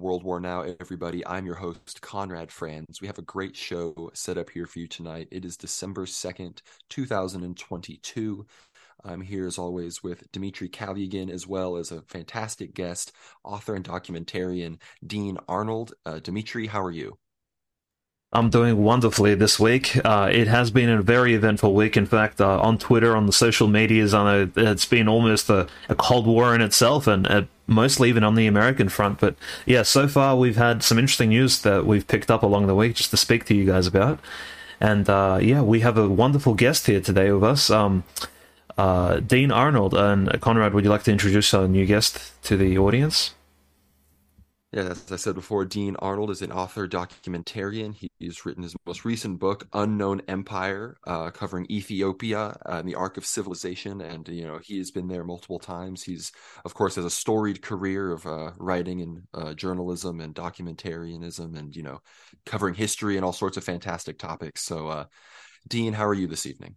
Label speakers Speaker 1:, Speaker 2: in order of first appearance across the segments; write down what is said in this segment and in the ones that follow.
Speaker 1: World War Now, everybody. I'm your host, Conrad Franz. We have a great show set up here for you tonight. It is December 2nd, 2022. I'm here as always with Dimitri Kalugin, as well as a fantastic guest, author and documentarian Dean Arnold. Uh, Dimitri, how are you?
Speaker 2: I'm doing wonderfully this week. Uh, it has been a very eventful week. In fact, uh, on Twitter, on the social medias, it's been almost a, a, cold war in itself, and mostly even on the American front. But yeah, so far we've had some interesting news that we've picked up along the week just to speak to you guys about. And uh, yeah, we have a wonderful guest here today with us, um, uh, Dean Arnold. And Conrad, would you like to introduce our new guest to the audience?
Speaker 1: Yeah, as I said before, Dean Arnold is an author documentarian. He's written his most recent book, Unknown Empire, uh, covering Ethiopia and the arc of civilization. And you know, he has been there multiple times. He's, of course, has a storied career of uh, writing and uh, journalism and documentarianism, and you know, covering history and all sorts of fantastic topics. So, uh, Dean, how are you this evening?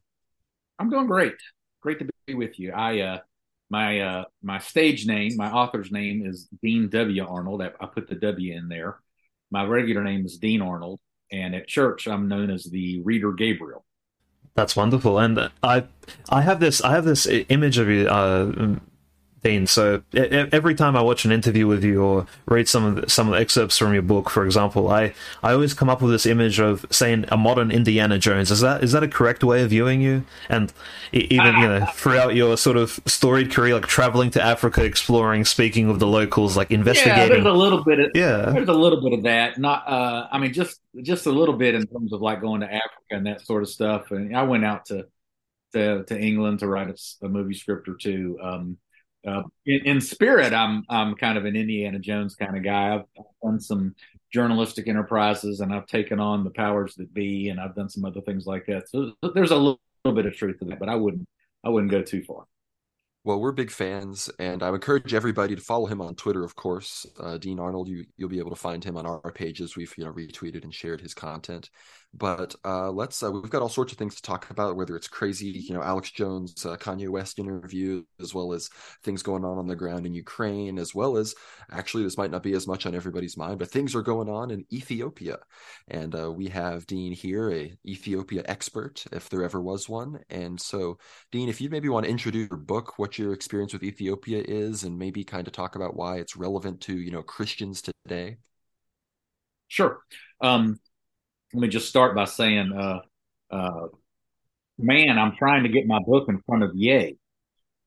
Speaker 3: I'm doing great. Great to be with you. I uh, my uh, my stage name, my author's name is Dean W. Arnold. I, I, put the W in there. My regular name is Dean Arnold, and at church I'm known as the Reader Gabriel.
Speaker 2: That's wonderful, and I I have this I have this image of you, uh, So every time I watch an interview with you or read some of the, some of the excerpts from your book, for example, I, I always come up with this image of saying a modern Indiana Jones. Is that is that a correct way of viewing you? And even you know throughout your sort of storied career, like traveling to Africa, exploring, speaking with the locals, like investigating. Yeah,
Speaker 3: there's a little bit of yeah, there's a little bit of that. Not uh, I mean just just a little bit in terms of like going to Africa and that sort of stuff. And I went out to to, to England to write a, a movie script or two. Um, uh, in, in, spirit, I'm I'm kind of an Indiana Jones kind of guy. I've, I've, done some journalistic enterprises, and I've taken on the powers that be, and I've done some other things like that. So there's a little, little bit of truth to that, but I wouldn't I wouldn't go too far.
Speaker 1: Well, we're big fans, and I encourage everybody to follow him on Twitter. Of course, uh, Dean Arnold. You you'll be able to find him on our pages. We've you know retweeted and shared his content. But uh, let's uh, we've got all sorts of things to talk about, whether it's crazy, you know, Alex Jones, uh, Kanye West interview, as well as things going on on the ground in Ukraine, as well as actually this might not be as much on everybody's mind, but things are going on in Ethiopia, and uh, we have Dean here, a Ethiopia expert, if there ever was one. And so, Dean, if you maybe want to introduce your book, what your experience with Ethiopia is, and maybe kind of talk about why it's relevant to you know Christians today.
Speaker 3: Sure. Um, let me just start by saying, uh, uh, man, I'm trying to get my book in front of Ye.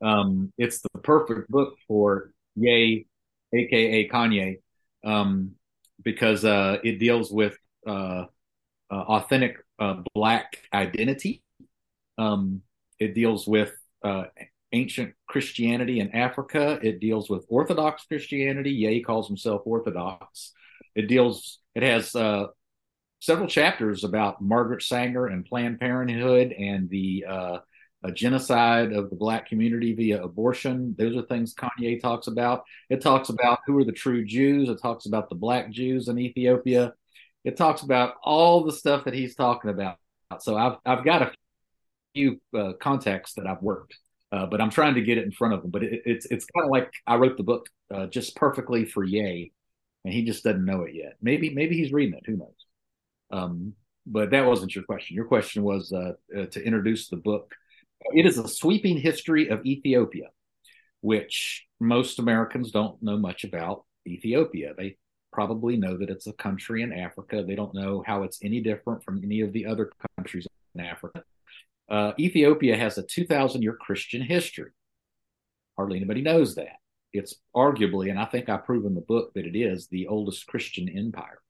Speaker 3: Um, it's the perfect book for Ye, aka Kanye, um, because uh, it deals with uh, uh, authentic uh, Black identity. Um, it deals with ancient Christianity in Africa. It deals with Orthodox Christianity. Ye calls himself Orthodox. It deals. It has several chapters about Margaret Sanger and Planned Parenthood and the uh, genocide of the black community via abortion. Those are things Kanye talks about. It talks about who are the true Jews. It talks about the black Jews in Ethiopia. It talks about all the stuff that he's talking about. So I've I've got a few uh, contacts that I've worked, uh, but I'm trying to get it in front of him. But it, it's it's kind of like I wrote the book uh, just perfectly for Ye, and he just doesn't know it yet. Maybe maybe he's reading it. Who knows? Um, but that wasn't your question. Your question was uh, uh, to introduce the book. It is a sweeping history of Ethiopia, which most Americans don't know much about Ethiopia. They probably know that it's a country in Africa. They don't know how it's any different from any of the other countries in Africa. Uh, Ethiopia has a 2,000 year Christian history. Hardly anybody knows that. It's arguably, and I think I prove in the book that it is, the oldest Christian empire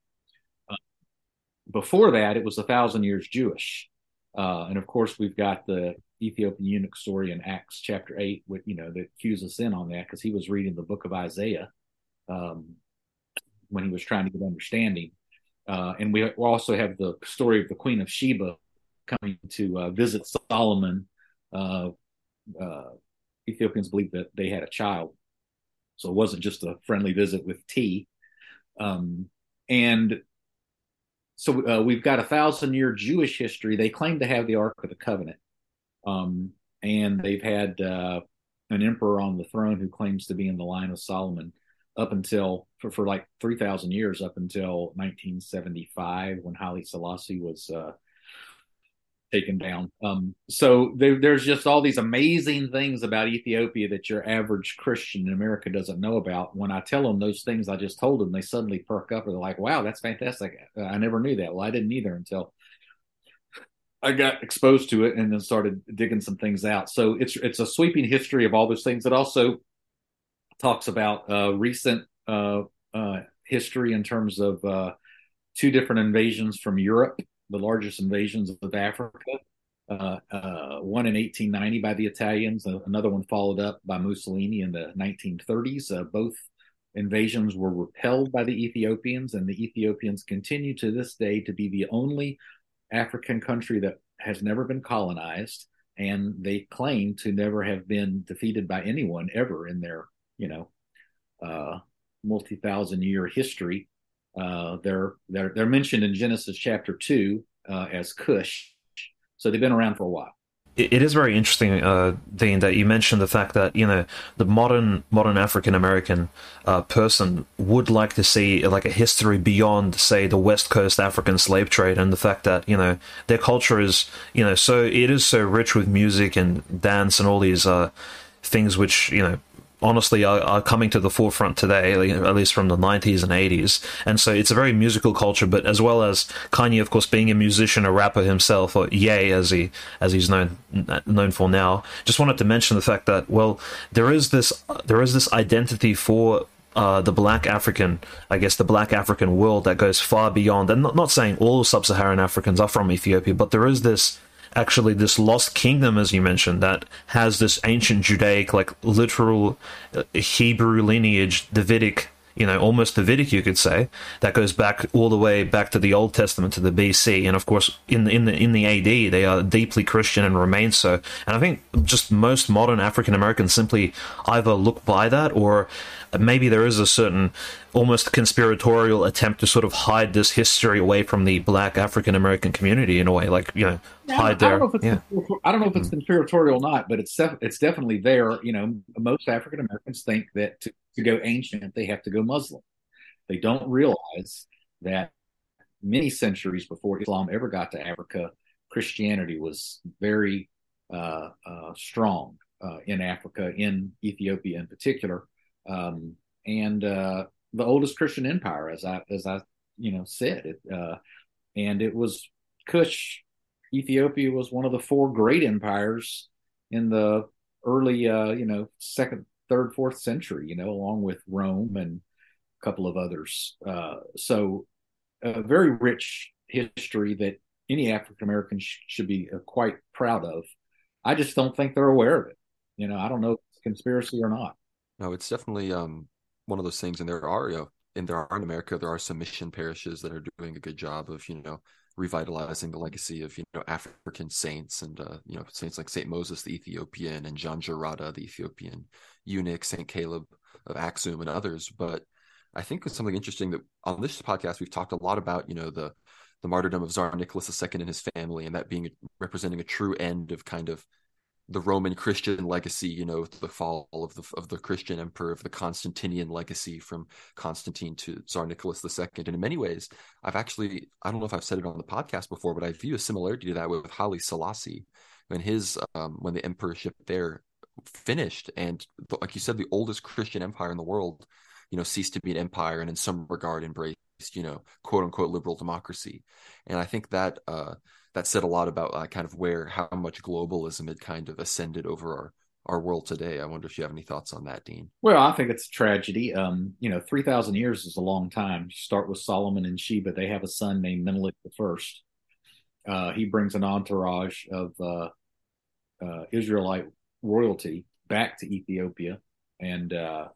Speaker 3: before that, it was a thousand years Jewish. Uh, and of course, we've got the Ethiopian eunuch story in Acts chapter eight, with you know that cues us in on that because he was reading the book of Isaiah um, when he was trying to get understanding. Uh, and we also have the story of the Queen of Sheba coming to uh, visit Solomon. Uh, uh, Ethiopians believe that they had a child, so it wasn't just a friendly visit with tea. Um, and so uh, we've got a thousand year Jewish history. They claim to have the Ark of the Covenant, um, and they've had uh, an emperor on the throne who claims to be in the line of Solomon. up until for, for like 3,000 years, up until 1975 when Haile Selassie was uh, taken down. Um, so there, there's just all these amazing things about Ethiopia that your average Christian in America doesn't know about. When I tell them those things I just told them, they suddenly perk up and they're like, wow, that's fantastic. I never knew that. Well, I didn't either until I got exposed to it and then started digging some things out. So it's it's a sweeping history of all those things. It also talks about uh, recent uh, uh, history in terms of uh, two different invasions from Europe, the largest invasions of Africa. Uh, uh, one in 1890 by the Italians, another one followed up by Mussolini in the 1930s. both invasions were repelled by the Ethiopians, and the Ethiopians continue to this day to be the only African country that has never been colonized, and they claim to never have been defeated by anyone ever in their, you know, uh, multi thousand year history. Uh, they're they're they're mentioned in Genesis chapter two uh, as Cush, so they've been around for a while.
Speaker 2: It is very interesting, uh, Dean, that you mentioned the fact that you know the modern modern African American uh, person would like to see like a history beyond, say, the West Coast African slave trade, and the fact that you know their culture is you know so it is so rich with music and dance and all these uh, things which you know honestly are, are, coming to the forefront today, at least from the 90s and 80s. And so it's a very musical culture, but as well as Kanye, of course, being a musician, a rapper himself, or Ye as he as he's known known for now. Just wanted to mention the fact that well, there is this there is this identity for uh, the black African, I guess, the black African world that goes far beyond. And not, not saying all sub Saharan Africans are from Ethiopia, but there is this actually this lost kingdom, as you mentioned, that has this ancient Judaic, like literal uh, Hebrew lineage, Davidic, you know, almost Davidic, you could say, that goes back all the way back to the Old Testament to the BC, and of course, in in the in the AD, they are deeply Christian and remain so. And I think just most modern African Americans simply either look by that or maybe there is a certain almost conspiratorial attempt to sort of hide this history away from the black African American community in a way, like you know, yeah, hide
Speaker 3: there.
Speaker 2: Yeah.
Speaker 3: I don't know if it's mm-hmm. conspiratorial or not, but it's def- it's definitely there. You know, most African Americans think that to, to go ancient they have to go Muslim. They don't realize that many centuries before Islam ever got to Africa, Christianity was very uh, uh, strong uh, in Africa, in Ethiopia in particular um, and uh, the oldest Christian empire, as I as I you know said it, uh, and it was Kush. Ethiopia was one of the four great empires in the early, uh, you know, second, third, fourth century. You know, along with Rome and a couple of others. Uh, so, a very rich history that any African American sh- should be uh, quite proud of. I just don't think they're aware of it. You know, I don't know if it's conspiracy or not.
Speaker 1: No, it's definitely um one of those things, and there are you know, and there are in America there are some mission parishes that are doing a good job of you know revitalizing the legacy of you know African saints and uh, you know saints like Saint Moses the Ethiopian and John Jarada the Ethiopian eunuch, Saint Caleb of Axum and others. But I think it's something interesting that on this podcast we've talked a lot about you know the the martyrdom of Tsar Nicholas II and his family, and that being representing a true end of kind of the Roman Christian legacy, you know, the fall of the of the Christian emperor, of the Constantinian legacy from Constantine to Tsar Nicholas II. And in many ways, I've actually I don't know if I've said it on the podcast before, but I view a similarity to that with Haile Selassie when his um, when the emperorship there finished, and like you said, the oldest Christian empire in the world, you know, ceased to be an empire and in some regard embraced, you know, quote unquote liberal democracy. And I think that uh, that said a lot about uh, kind of where how much globalism had kind of ascended over our our world today. I wonder if you have any thoughts on that, Dean.
Speaker 3: Well, I think it's a tragedy. Um, you know, three thousand years is a long time. You start with Solomon and Sheba; they have a son named Menelik the First. Uh, he brings an entourage of uh, uh, Israelite royalty back to Ethiopia, and uh,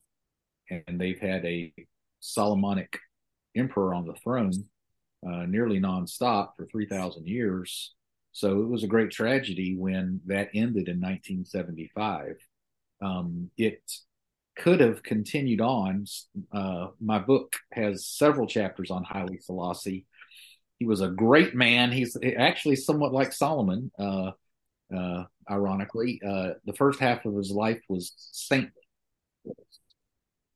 Speaker 3: and they've had a Solomonic emperor on the throne uh, nearly nonstop for 3,000 years. So it was a great tragedy when that ended in 1975. Um, it could have continued on. Uh, my book has several chapters on Haile Selassie. He was a great man. He's actually somewhat like Solomon, uh, uh, ironically. Uh, the first half of his life was saintly.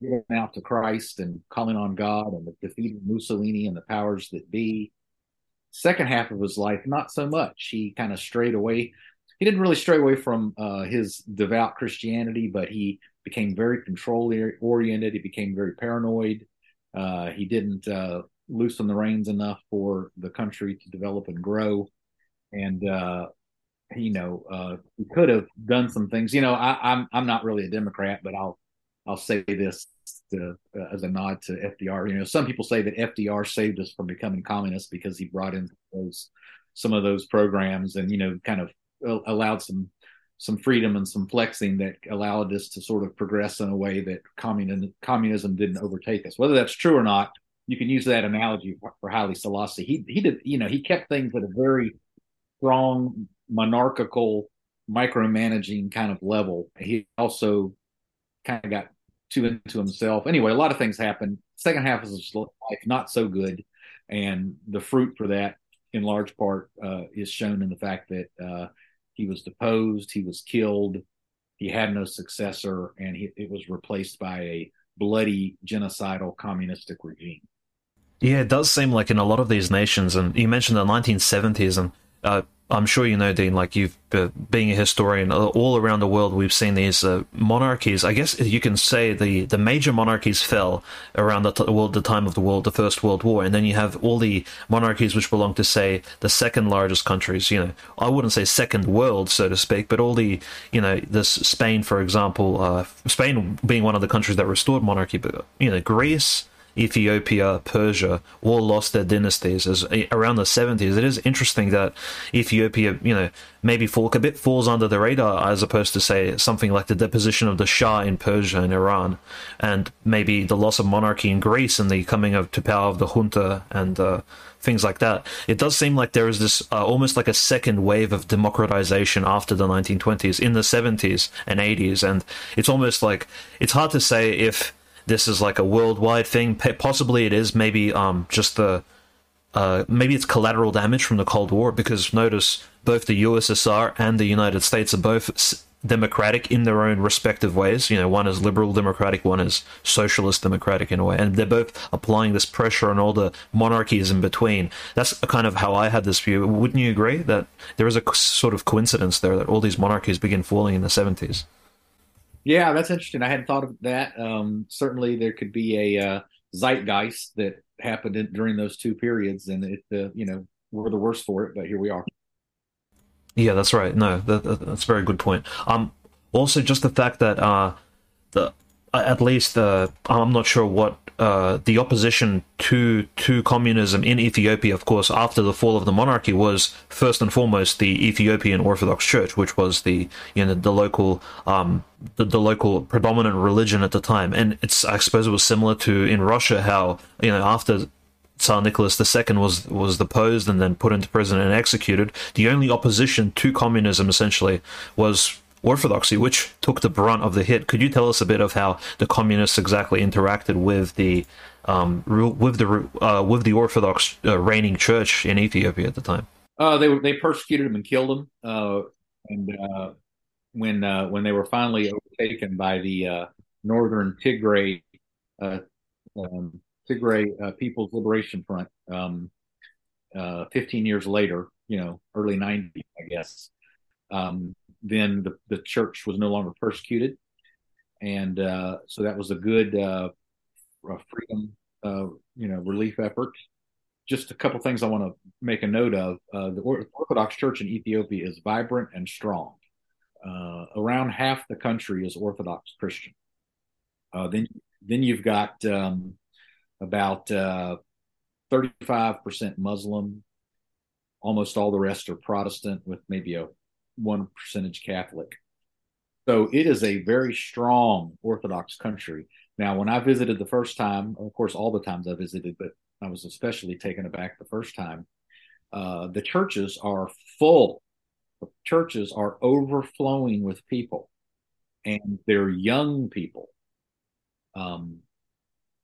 Speaker 3: Getting out to Christ and calling on God and defeating Mussolini and the powers that be. Second half of his life, not so much. He kind of strayed away. He didn't really stray away from uh, his devout Christianity, but he became very control oriented. He became very paranoid. Uh, he didn't uh, loosen the reins enough for the country to develop and grow. And uh, you know, uh, he could have done some things. You know, I, I'm I'm not really a Democrat, but I'll I'll say this to, uh, as a nod to FDR. You know, some people say that FDR saved us from becoming communists because he brought in those some of those programs and you know kind of allowed some some freedom and some flexing that allowed us to sort of progress in a way that communism communism didn't overtake us. Whether that's true or not, you can use that analogy for, for Haile Selassie. He he did you know he kept things at a very strong monarchical micromanaging kind of level. He also kind of got too into himself. Anyway, a lot of things happened. Second half of his life not so good, and the fruit for that, in large part, uh, is shown in the fact that uh, he was deposed, he was killed, he had no successor, and he, it was replaced by a bloody genocidal communistic regime.
Speaker 2: Yeah, it does seem like in a lot of these nations, and you mentioned the 1970s, and uh, I'm sure you know, Dean, like you've uh, being a historian, uh, all around the world, we've seen these uh, monarchies. I guess you can say the, the major monarchies fell around the, t- well, the time of the world, the First World War, and then you have all the monarchies which belong to, say, the second largest countries. You know, I wouldn't say second world, so to speak, but all the, you know, this Spain, for example, uh, Spain being one of the countries that restored monarchy, but you know, Greece. Ethiopia, Persia, all lost their dynasties as around the 70s. It is interesting that Ethiopia, you know, maybe fall, a bit falls under the radar as opposed to say something like the deposition of the Shah in Persia and Iran, and maybe the loss of monarchy in Greece and the coming of to power of the junta and uh, things like that. It does seem like there is this uh, almost like a second wave of democratization after the 1920s in the 70s and 80s, and it's almost like it's hard to say if this is like a worldwide thing. Possibly it is. Maybe um just the uh, maybe it's collateral damage from the Cold War because notice both the USSR and the United States are both democratic in their own respective ways. You know, one is liberal democratic, one is socialist democratic in a way, and they're both applying this pressure on all the monarchies in between. That's kind of how I had this view. Wouldn't you agree that there is a sort of coincidence there that all these monarchies begin falling in the seventies?
Speaker 3: Yeah, that's interesting. I hadn't thought of that. Um, certainly, there could be a uh, zeitgeist that happened in, during those two periods, and it, uh, you know, we're the worst for it, but here we are.
Speaker 2: Yeah, that's right. No, that, that's a very good point. Um, also, just the fact that uh, the at least uh, I'm not sure what uh, the opposition to to communism in Ethiopia, of course, after the fall of the monarchy, was first and foremost the Ethiopian Orthodox Church, which was the you know the local um, the, the local predominant religion at the time, and it's I suppose it was similar to in Russia how you know after Tsar Nicholas II was was deposed and then put into prison and executed. The only opposition to communism essentially was orthodoxy, which took the brunt of the hit. Could you tell us a bit of how the communists exactly interacted with the um, with the uh, with the Orthodox uh, reigning church in Ethiopia at the time?
Speaker 3: Uh, they they persecuted them and killed them, uh, and uh, when uh, when they were finally overtaken by the Northern Tigray um, Tigray People's Liberation Front, um, 15 years later, you know, early 90s, I guess. Um, then the, the church was no longer persecuted. And uh, so that was a good uh, freedom, uh, you know, relief effort. Just a couple things I want to make a note of. Uh, the Orthodox Church in Ethiopia is vibrant and strong. Uh, around half the country is Orthodox Christian. Uh, then, then you've got um, about 35% Muslim. Almost all the rest are Protestant, with maybe a one percentage Catholic. So it is a very strong Orthodox country. Now, when I visited the first time, of course, all the times I visited, but I was especially taken aback the first time. Uh, the churches are full. The churches are overflowing with people, and they're young people, um,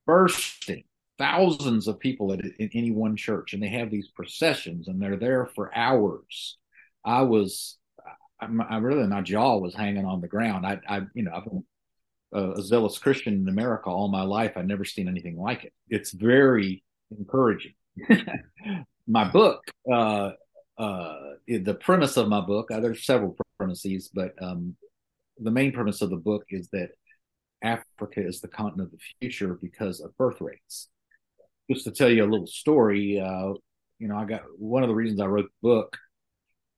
Speaker 3: bursting thousands of people at, in any one church, and they have these processions, and they're there for hours. I was I really my jaw was hanging on the ground. I, I you know, I've been a, a zealous Christian in America all my life. I've never seen anything like it. It's very encouraging. my book, uh, uh, the premise of my book, uh, there's several premises, but um, the main premise of the book is that Africa is the continent of the future because of birth rates. Just to tell you a little story, uh, you know, I got one of the reasons I wrote the book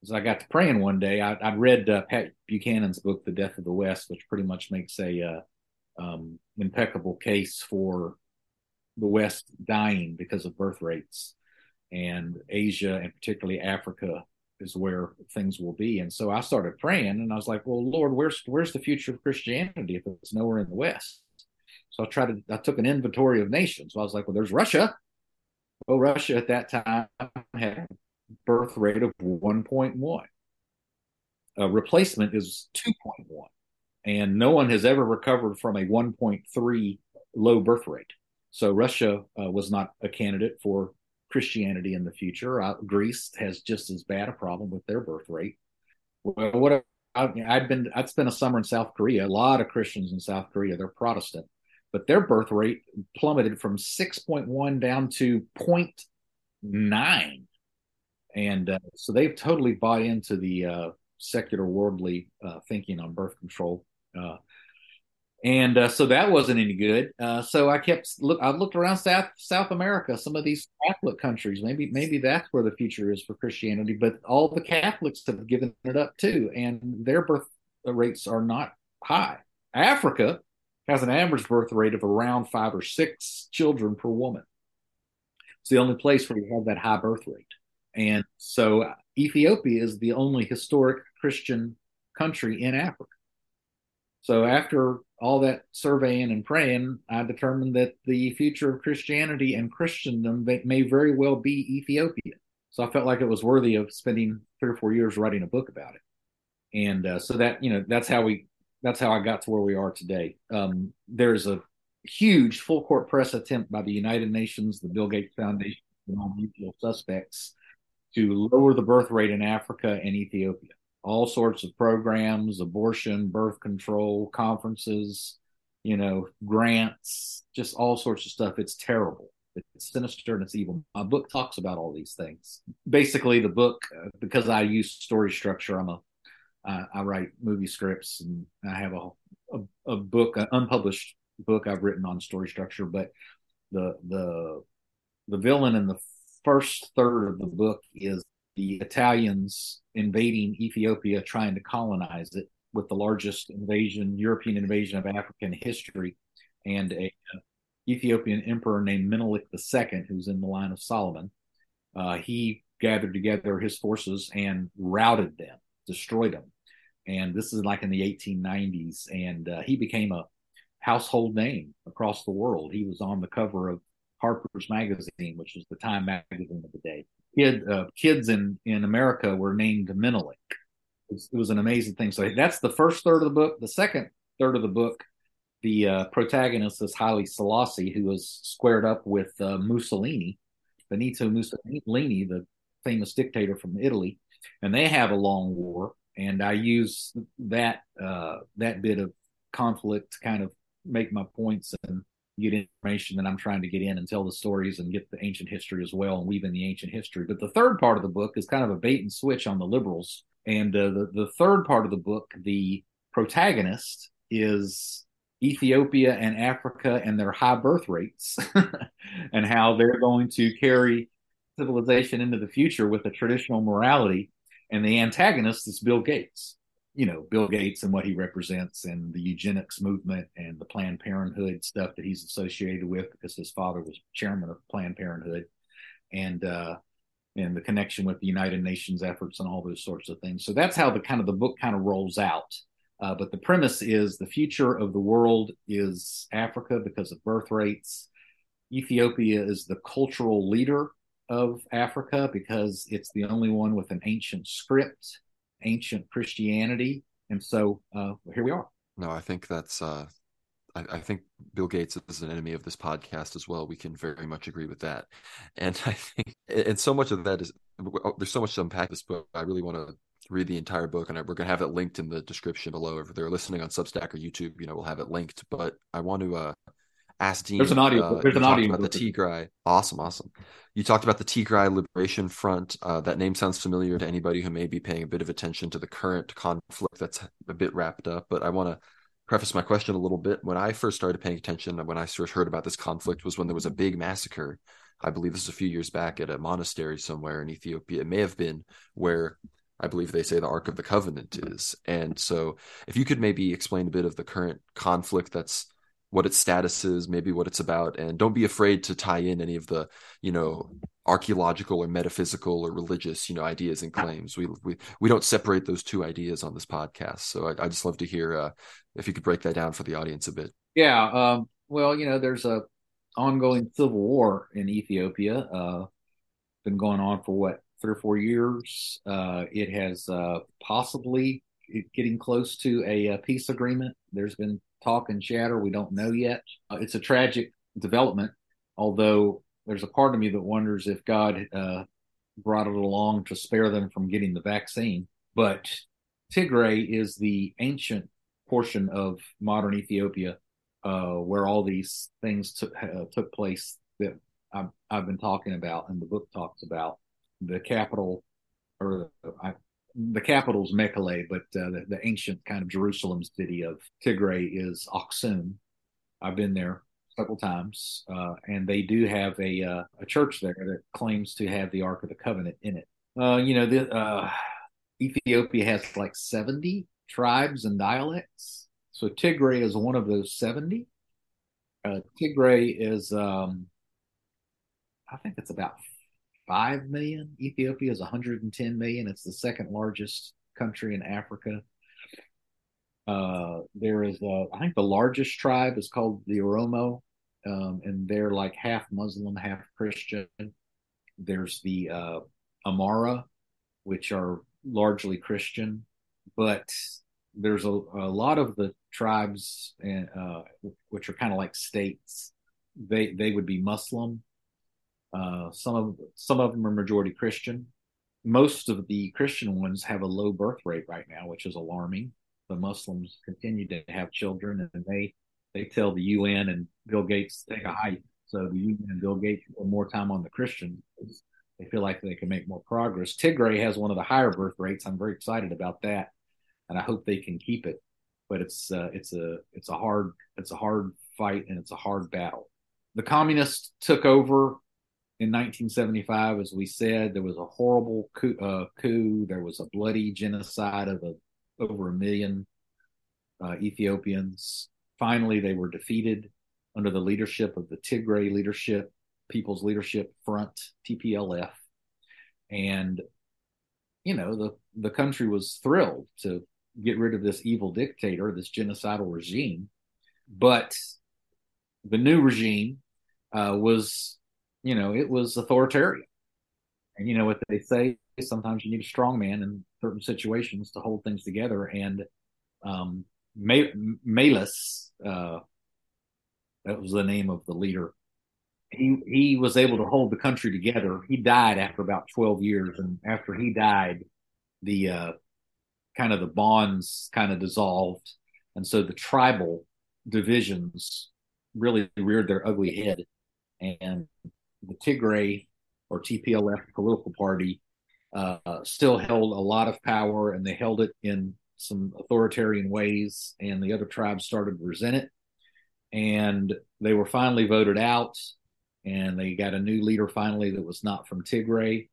Speaker 3: is I got to praying one day. I, would read uh, Pat Buchanan's book, The Death of the West, which pretty much makes a uh, um, impeccable case for the West dying because of birth rates, and Asia and particularly Africa is where things will be. And so I started praying, and I was like, "Well, Lord, where's where's the future of Christianity if it's nowhere in the West?" So I tried to. I took an inventory of nations. So I was like, "Well, there's Russia." Well, Russia at that time had birth rate of 1.1. A replacement is 2.1, and no one has ever recovered from a 1.3 low birth rate. So Russia uh, was not a candidate for Christianity in the future. Uh, Greece has just as bad a problem with their birth rate. Well, what I, I'd been, I'd spent a summer in South Korea. A lot of Christians in South Korea, they're Protestant, but their birth rate plummeted from 6.1 down to 0.9. And uh, so they've totally bought into the uh, secular worldly uh, thinking on birth control. Uh, and uh, so that wasn't any good. Uh, so I kept look. I looked around South South America, some of these Catholic countries. Maybe maybe that's where the future is for Christianity. But all the Catholics have given it up too, and their birth rates are not high. Africa has an average birth rate of around five or six children per woman. It's the only place where you have that high birth rate. And so Ethiopia is the only historic Christian country in Africa. So after all that surveying and praying, I determined that the future of Christianity and Christendom may very well be Ethiopia. So I felt like it was worthy of spending three or four years writing a book about it. And uh, so that you know that's how we that's how I got to where we are today. Um, there's a huge full court press attempt by the United Nations, the Bill Gates Foundation, and all mutual suspects to lower the birth rate in Africa and Ethiopia all sorts of programs, abortion, birth control, conferences, you know, grants, just all sorts of stuff. It's terrible. It's sinister and it's evil. My book talks about all these things. Basically, the book, because I use story structure, I'm a, uh, I write movie scripts and I have a, a, a book, an unpublished book I've written on story structure. But the the the villain in the first third of the book is the Italians invading Ethiopia, trying to colonize it with the largest invasion, European invasion of African history, and a uh, Ethiopian emperor named Menelik II, who's in the line of Solomon. Uh, he gathered together his forces and routed them, destroyed them. And this is like in the 1890s, and uh, he became a household name across the world. He was on the cover of Harper's Magazine, which was the Time magazine of the day kid uh, kids in in America were named Menelik. It was, it was, an amazing thing. So that's the first third of the book. The second third of the book, the uh, protagonist is Haile Selassie, who was squared up with uh, Mussolini, Benito Mussolini, the famous dictator from Italy, and they have a long war. And I use that uh, that bit of conflict to kind of make my points and get information that I'm trying to get in and tell the stories and get the ancient history as well and weave in the ancient history. But the third part of the book is kind of a bait and switch on the liberals. And uh, the, the third part of the book, the protagonist is Ethiopia and Africa and their high birth rates and how they're going to carry civilization into the future with a traditional morality. And the antagonist is Bill Gates you know Bill Gates and what he represents and the eugenics movement and the Planned Parenthood stuff that he's associated with because his father was chairman of Planned Parenthood and uh and the connection with the United Nations efforts and all those sorts of things. So that's how the kind of the book kind of rolls out. Uh, but the premise is the future of the world is Africa because of birth rates. Ethiopia is the cultural leader of Africa because it's the only one with an ancient script ancient Christianity. And so uh, here we are.
Speaker 1: No, I think that's, uh, I, I, think Bill Gates is an enemy of this podcast as well. We can very much agree with that. And I think, and so much of that is, there's so much to unpack this book. I really want to read the entire book, and we're going to have it linked in the description below. If they're listening on Substack or YouTube, you know, we'll have it linked. But I want to uh, ask Dean.
Speaker 3: There's an audio.
Speaker 1: Uh,
Speaker 3: there's an audio
Speaker 1: about the Tigray. Awesome, awesome. You talked about the Tigray Liberation Front. Uh, that name sounds familiar to anybody who may be paying a bit of attention to the current conflict that's a bit wrapped up. But I want to preface my question a little bit. When I first started paying attention, when I first heard about this conflict, was when there was a big massacre. I believe this was a few years back at a monastery somewhere in Ethiopia. It may have been where I believe they say the Ark of the Covenant is. And so, if you could maybe explain a bit of the current conflict that's what its status is, maybe what it's about, and don't be afraid to tie in any of the, you know, archaeological or metaphysical or religious, you know, ideas and claims. We we we don't separate those two ideas on this podcast. So I, I just love to hear uh, if you could break that down for the audience a bit.
Speaker 3: Yeah. Um, well, you know, there's a ongoing civil war in Ethiopia. Uh, been going on for what three or four years. Uh, it has uh, possibly getting close to a, a, peace agreement. There's been talk and chatter. We don't know yet. Uh, it's a tragic development, although there's a part of me that wonders if God uh, brought it along to spare them from getting the vaccine. But Tigray is the ancient portion of modern Ethiopia uh, where all these things took, uh, took place that I've, I've, been talking about and the book talks about. The capital, or I, the capital is Mekele, but uh, the, the, ancient kind of Jerusalem city of Tigray is Aksum. I've been there several times, uh, and they do have a uh, a church there that claims to have the Ark of the Covenant in it. Uh, you know, the, uh, Ethiopia has like seventy tribes and dialects, so Tigray is one of those seventy. Uh, Tigray is, um, I think it's about 5 million. Ethiopia is 110 million. It's the second largest country in Africa. Uh, there is, uh, I think the largest tribe is called the Oromo, um, and they're like half Muslim, half Christian. There's the uh, Amhara, which are largely Christian, but there's a, a lot of the tribes, and uh, which are kind of like states. They they would be Muslim, uh, some of some of them are majority Christian. Most of the Christian ones have a low birth rate right now, which is alarming. The Muslims continue to have children, and they they tell the UN and Bill Gates to take a hike. So the UN and Bill Gates put more time on the Christians. They feel like they can make more progress. Tigray has one of the higher birth rates. I'm very excited about that, and I hope they can keep it. But it's uh, it's a it's a hard it's a hard fight and it's a hard battle. The communists took over in 1975, as we said, there was a horrible coup. Uh, coup. There was a bloody genocide of a, over a million uh, Ethiopians. Finally, they were defeated under the leadership of the Tigray Leadership People's Leadership Front (TPLF), and you know the the country was thrilled to get rid of this evil dictator, this genocidal regime. But the new regime uh, was you know, it was authoritarian. And you know what they say, sometimes you need a strong man in certain situations to hold things together. And um, Meles, uh, that was the name of the leader. He he was able to hold the country together. He died after about twelve years, and after he died, the uh, kind of the bonds kind of dissolved, and so the tribal divisions really reared their ugly head, and the Tigray or TPLF political party uh, still held a lot of power and they held it in some authoritarian ways, and the other tribes started to resent it. And they were finally voted out, and they got a new leader finally that was not from Tigray.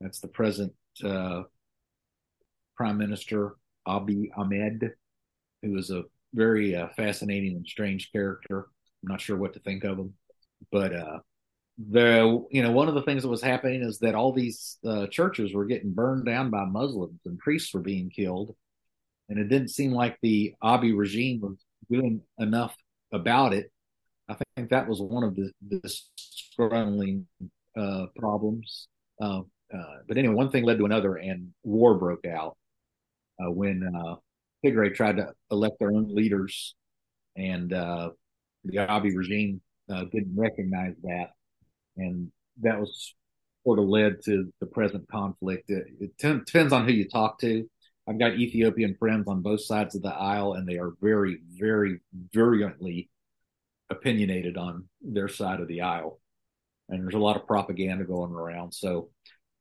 Speaker 3: That's the present uh, Prime Minister Abiy Ahmed, who is a very uh, fascinating and strange character. I'm not sure what to think of him, but uh, the you know one of the things that was happening is that all these uh, churches were getting burned down by Muslims and priests were being killed, and it didn't seem like the Abiy regime was doing enough about it. I think that was one of the, the uh, problems. Uh, uh, but anyway, one thing led to another, and war broke out uh, when uh, Tigray tried to elect their own leaders, and the Abiy regime didn't recognize that and that was sort of led to the present conflict. It, it t- depends on who you talk to. I've got Ethiopian friends on both sides of the aisle, and they are very, very virulently opinionated on their side of the aisle. And there's a lot of propaganda going around. So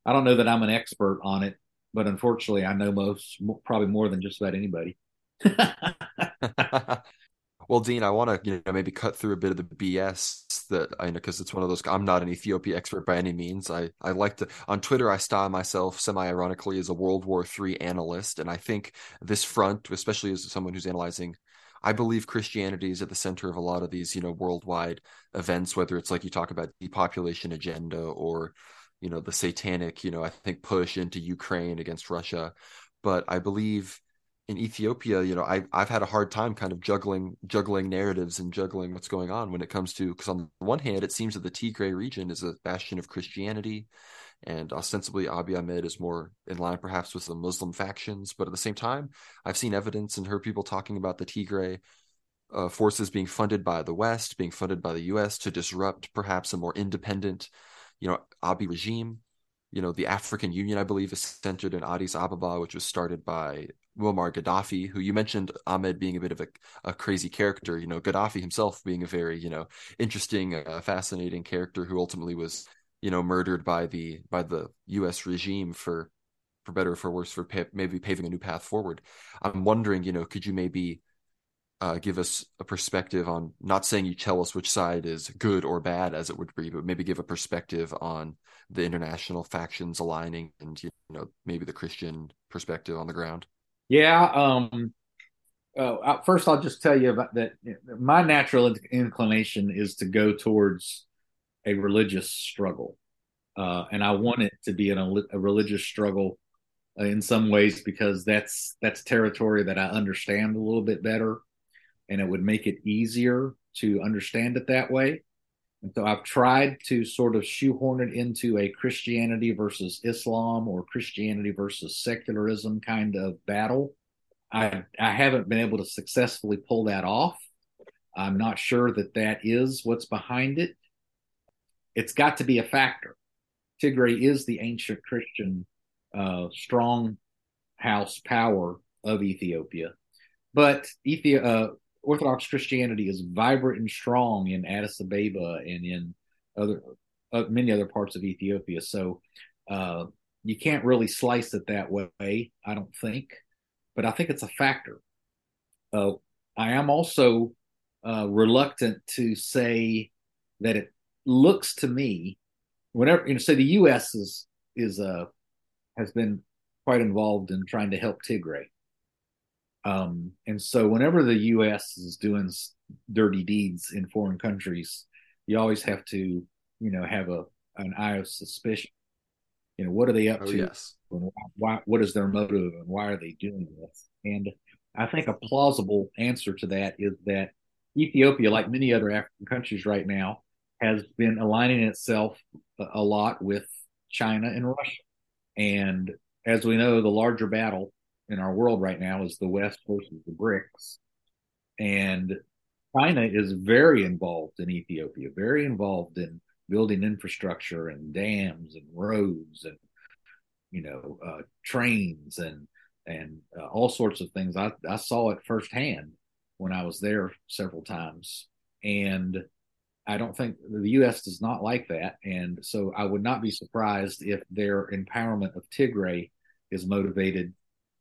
Speaker 3: I don't know that I'm an expert on it, but unfortunately, I know most, probably more than just about anybody.
Speaker 1: well, Dean, I want to you know maybe cut through a bit of the BS that I know because it's one of those. I'm not an Ethiopia expert by any means. I I like to on Twitter. I style myself semi ironically as a World War III analyst, and I think this front, especially as someone who's analyzing I believe Christianity is at the center of a lot of these, you know, worldwide events, whether it's like you talk about depopulation agenda or, you know, the satanic, you know, I think push into Ukraine against Russia. But I believe in Ethiopia, you know, I I've had a hard time kind of juggling juggling narratives and juggling what's going on when it comes to because on the one hand, it seems that the Tigray region is a bastion of Christianity, and ostensibly Abiy Ahmed is more in line perhaps with the Muslim factions, but at the same time, I've seen evidence and heard people talking about the Tigray uh, forces being funded by the West, being funded by the U.S. to disrupt perhaps a more independent, you know, Abiy regime you know, the African Union, I believe, is centered in Addis Ababa, which was started by Muammar Gaddafi, who you mentioned Ahmed being a bit of a, a crazy character, you know, Gaddafi himself being a very, you know, interesting, uh, fascinating character who ultimately was, you know, murdered by the by the US regime for for better or for worse for pa- maybe paving a new path forward. I'm wondering, you know, could you maybe uh, give us a perspective on not saying you tell us which side is good or bad as it would be, but maybe give a perspective on the international factions aligning and you know maybe the Christian perspective on the ground.
Speaker 3: Yeah. Um, uh, first, I'll just tell you about that. My natural inclination is to go towards a religious struggle, uh, and I want it to be an, a religious struggle in some ways because that's that's territory that I understand a little bit better and it would make it easier to understand it that way. And so I've tried to sort of shoehorn it into a Christianity versus Islam or Christianity versus secularism kind of battle. I, I haven't been able to successfully pull that off. I'm not sure that that is what's behind it. It's got to be a factor. Tigray is the ancient Christian uh, strong house power of Ethiopia. But Ethiopia, uh, Orthodox Christianity is vibrant and strong in Addis Ababa and in other uh, many other parts of Ethiopia. So uh, you can't really slice it that way, I don't think. But I think it's a factor. Uh, I am also uh, reluctant to say that it looks to me, whenever you know, say the U.S. is is uh, has been quite involved in trying to help Tigray. Um, and so whenever the U.S. is doing dirty deeds in foreign countries, you always have to, you know, have a an eye of suspicion. You know, what are they up oh, to?
Speaker 1: Yes.
Speaker 3: Why, why, what is their motive and why are they doing this? And I think a plausible answer to that is that Ethiopia, like many other African countries right now, has been aligning itself a lot with China and Russia. And as we know, the larger battle in our world right now is the West versus the BRICS. And China is very involved in Ethiopia, very involved in building infrastructure and dams and roads and you know uh, trains and and uh, all sorts of things. I, I saw it firsthand when I was there several times, and I don't think the U.S. does not like that. And so I would not be surprised if their empowerment of Tigray is motivated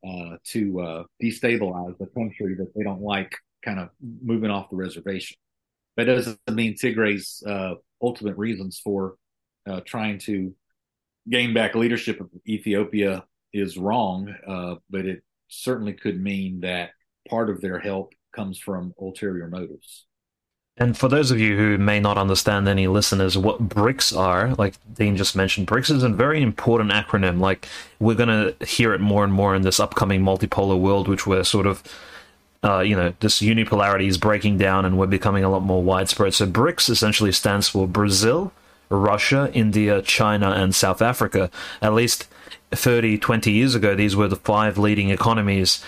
Speaker 3: uh, to uh, destabilize the country that they don't like kind of moving off the reservation. That doesn't mean Tigray's uh, ultimate reasons for uh, trying to gain back leadership of Ethiopia is wrong, uh, but it certainly could mean that part of their help comes from ulterior motives.
Speaker 2: And for those of you who may not understand any listeners what BRICS are, like Dean just mentioned, BRICS is a very important acronym. Like we're going to hear it more and more in this upcoming multipolar world, which we're sort of, uh, you know, this unipolarity is breaking down and we're becoming a lot more widespread. So BRICS essentially stands for Brazil, Russia, India, China, and South Africa. At least 30, 20 years ago, these were the five leading economies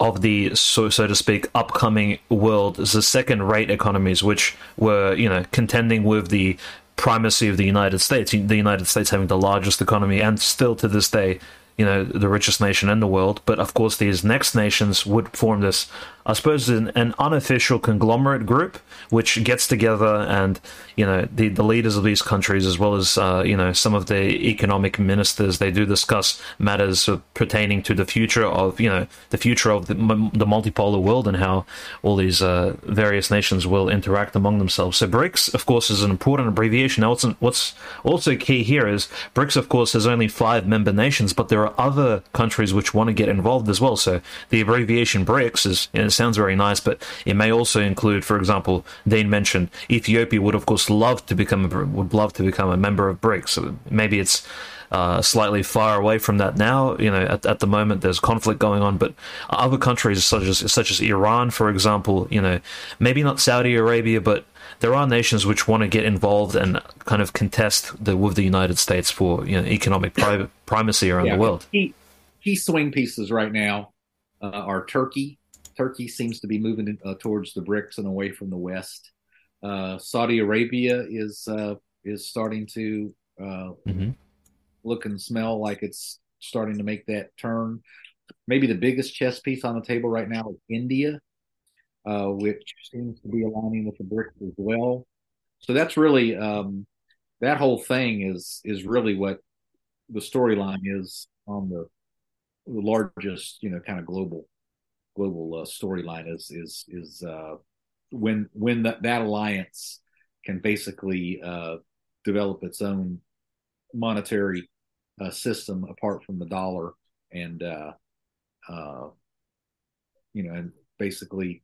Speaker 2: of the, so, so to speak, upcoming world. The second rate economies, which were, you know, contending with the primacy of the United States. The United States having the largest economy and still to this day you know, the richest nation in the world. But of course, these next nations would form this, I suppose, an, an unofficial conglomerate group which gets together and, you know, the, the leaders of these countries, as well as, uh, you know, some of the economic ministers, they do discuss matters pertaining to the future of, you know, the future of the, the multipolar world and how all these uh, various nations will interact among themselves. So BRICS, of course, is an important abbreviation. Now, what's, what's also key here is BRICS, of course, has only five member nations, but there are other countries which want to get involved as well. So the abbreviation BRICS is it sounds very nice, but it may also include, for example, Dean mentioned Ethiopia would of course love to become a, would love to become a member of BRICS. So maybe it's uh, slightly far away from that now. You know, at, at the moment there's conflict going on, but other countries such as such as Iran, for example, you know, maybe not Saudi Arabia, but there are nations which want to get involved and kind of contest the, with the United States for you know, economic pri- primacy around yeah, the world.
Speaker 3: Key, key swing pieces right now uh, are Turkey. Turkey seems to be moving uh, towards the BRICS and away from the West. Uh, Saudi Arabia is uh, is starting to uh, mm-hmm. look and smell like it's starting to make that turn. Maybe the biggest chess piece on the table right now is India uh, which seems to be aligning with the BRICS as well. So that's really um, that whole thing is is really what the storyline is on the, the largest, you know, kind of global global uh, storyline is is is uh, when when that, that alliance can basically uh, develop its own monetary uh, system apart from the dollar and uh, uh, you know and basically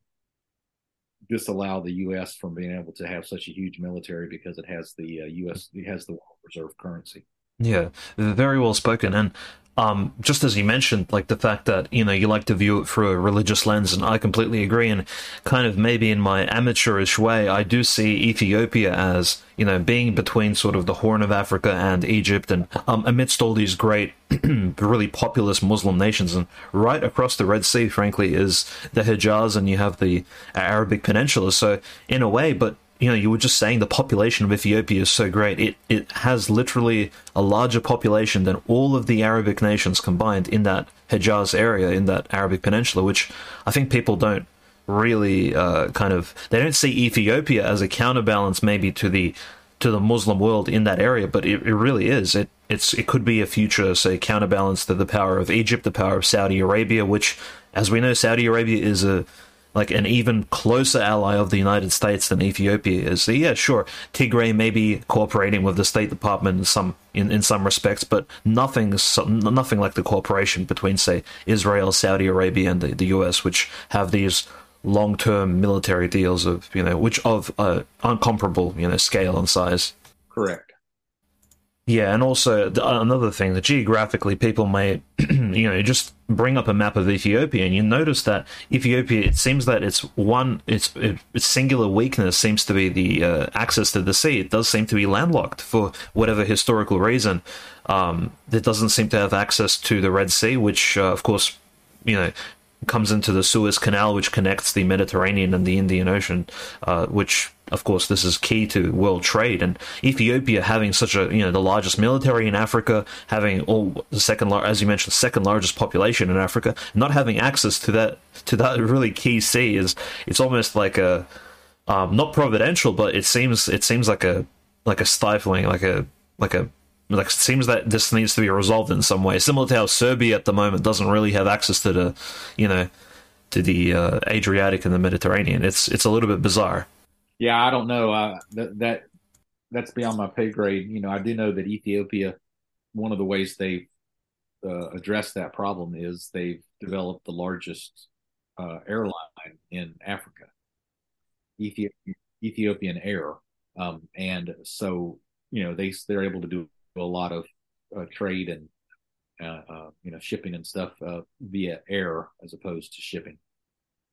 Speaker 3: disallow the U.S. from being able to have such a huge military because it has the U.S. it has the reserve currency.
Speaker 2: Yeah, very well spoken. And um, just as you mentioned, like the fact that you know you like to view it through a religious lens, and I completely agree. And kind of maybe in my amateurish way, I do see Ethiopia as you know being between sort of the Horn of Africa and Egypt, and um, amidst all these great, really populous Muslim nations, and right across the Red Sea, frankly, is the Hijaz, and you have the Arabic Peninsula. So in a way, but you know, you were just saying the population of Ethiopia is so great. It it has literally a larger population than all of the Arabic nations combined in that Hejaz area, in that Arabic peninsula, which I think people don't really uh, kind of they don't see Ethiopia as a counterbalance maybe to the to the Muslim world in that area, but it, it really is. It it's it could be a future, say, counterbalance to the power of Egypt, the power of Saudi Arabia, which, as we know, Saudi Arabia is a like an even closer ally of the United States than Ethiopia is. So yeah, sure, Tigray may be cooperating with the State Department in some in, in some respects, but nothing nothing like the cooperation between say Israel, Saudi Arabia, and the, the U.S., which have these long term military deals of you know which of uh, uncomparable you know scale and size.
Speaker 3: Correct.
Speaker 2: Yeah, and also another thing that geographically people may, you know, just bring up a map of Ethiopia, and you notice that Ethiopia. It seems that it's one, its its singular weakness seems to be the uh, access to the sea. It does seem to be landlocked for whatever historical reason. Um, it doesn't seem to have access to the Red Sea, which, uh, of course, you know, comes into the Suez Canal, which connects the Mediterranean and the Indian Ocean, uh, which, of course, this is key to world trade. And Ethiopia having such a, you know, the largest military in Africa, having all the second, as you mentioned, second largest population in Africa, not having access to that to that really key sea is it's almost like a um, not providential, but it seems it seems like a like a stifling, like a like a like it seems that this needs to be resolved in some way, similar to how Serbia at the moment doesn't really have access to the, you know, to the uh, Adriatic and the Mediterranean. It's it's a little bit bizarre.
Speaker 3: Yeah, I don't know. Uh, that that that's beyond my pay grade. You know, I do know that Ethiopia, one of the ways they've uh, addressed that problem is they've developed the largest uh, airline in Africa, Ethiopian, Ethiopian Air, um, and so you know they they're able to do a lot of uh, trade and uh, uh, you know shipping and stuff uh, via air as opposed to shipping.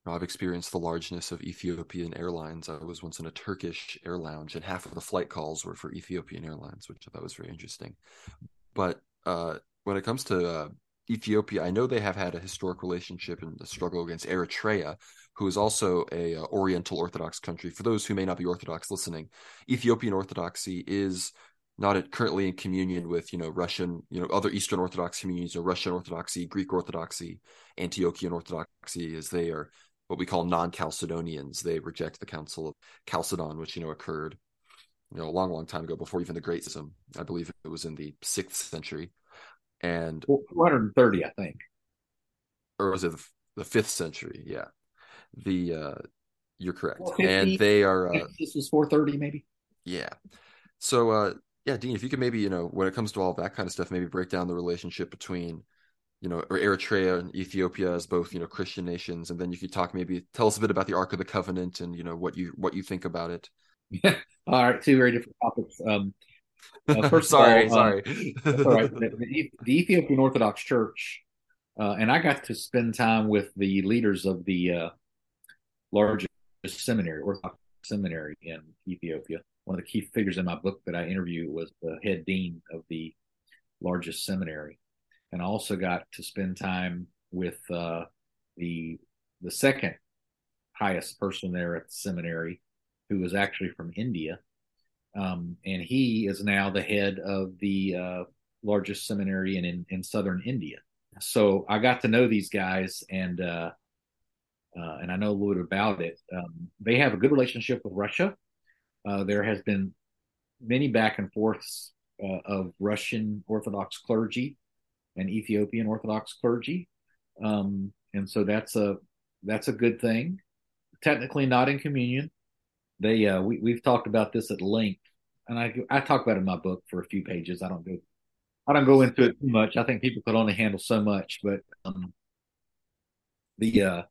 Speaker 1: I've experienced the largeness of Ethiopian Airlines. I was once in a Turkish air lounge, and half of the flight calls were for Ethiopian Airlines, which I thought was very interesting. But uh, when it comes to uh, Ethiopia, I know they have had a historic relationship and the struggle against Eritrea, who is also a uh, Oriental Orthodox country. For those who may not be Orthodox listening, Ethiopian Orthodoxy is not currently in communion with you know Russian, you know other Eastern Orthodox communities, or Russian Orthodoxy, Greek Orthodoxy, Antiochian Orthodoxy, as they are what we call non-Chalcedonians. They reject the Council of Chalcedon, which you know occurred you know a long, long time ago before even the Great Schism. I believe it was in the sixth century, and
Speaker 3: 430, I think,
Speaker 1: or was it the fifth century? Yeah, the uh you're correct, and they are. Uh,
Speaker 3: this was 430, maybe.
Speaker 1: Yeah. So, uh, yeah, Dean, if you could maybe, you know, when it comes to all that kind of stuff, maybe break down the relationship between, you know, or Eritrea and Ethiopia as both, you know, Christian nations, and then you could talk maybe tell us a bit about the Ark of the Covenant and you know what you what you think about it.
Speaker 3: Yeah. all right, two very different topics. Um,
Speaker 1: uh, first sorry, all, um, sorry.
Speaker 3: Um, all right. The, the, Ethiopian Orthodox Church, uh, and I got to spend time with the leaders of the uh, largest seminary, Orthodox seminary in Ethiopia one of the key figures in my book that I interviewed was the head dean of the largest seminary, and also got to spend time with uh, the the second highest person there at the seminary, who was actually from India, um, and he is now the head of the uh, largest seminary in, in, in southern India. So I got to know these guys, and uh, uh and I know a little bit about it. Um, they have a good relationship with Russia. Uh, there has been many back and forths uh, of Russian Orthodox clergy and Ethiopian Orthodox clergy, um, and so that's a that's a good thing. Technically, not in communion. They uh, we we've talked about this at length, and I I talk about it in my book for a few pages. I don't go I don't go into it too much. I think people could only handle so much, but um, the uh,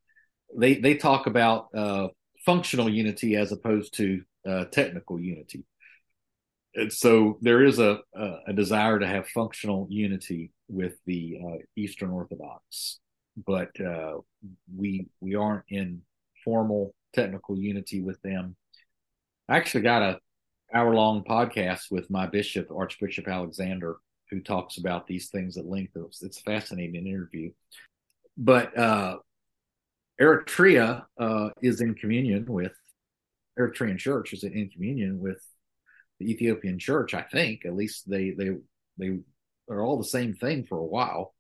Speaker 3: they they talk about uh, functional unity as opposed to uh, technical unity. And so there is a, a, a desire to have functional unity with the uh, Eastern Orthodox, but uh, we we aren't in formal technical unity with them. I actually got a hour long podcast with my bishop, Archbishop Alexander, who talks about these things at length. It's, it's a fascinating interview. But uh, Eritrea uh, is in communion with Eritrean church is in communion with the Ethiopian church. I think at least they they they are all the same thing for a while.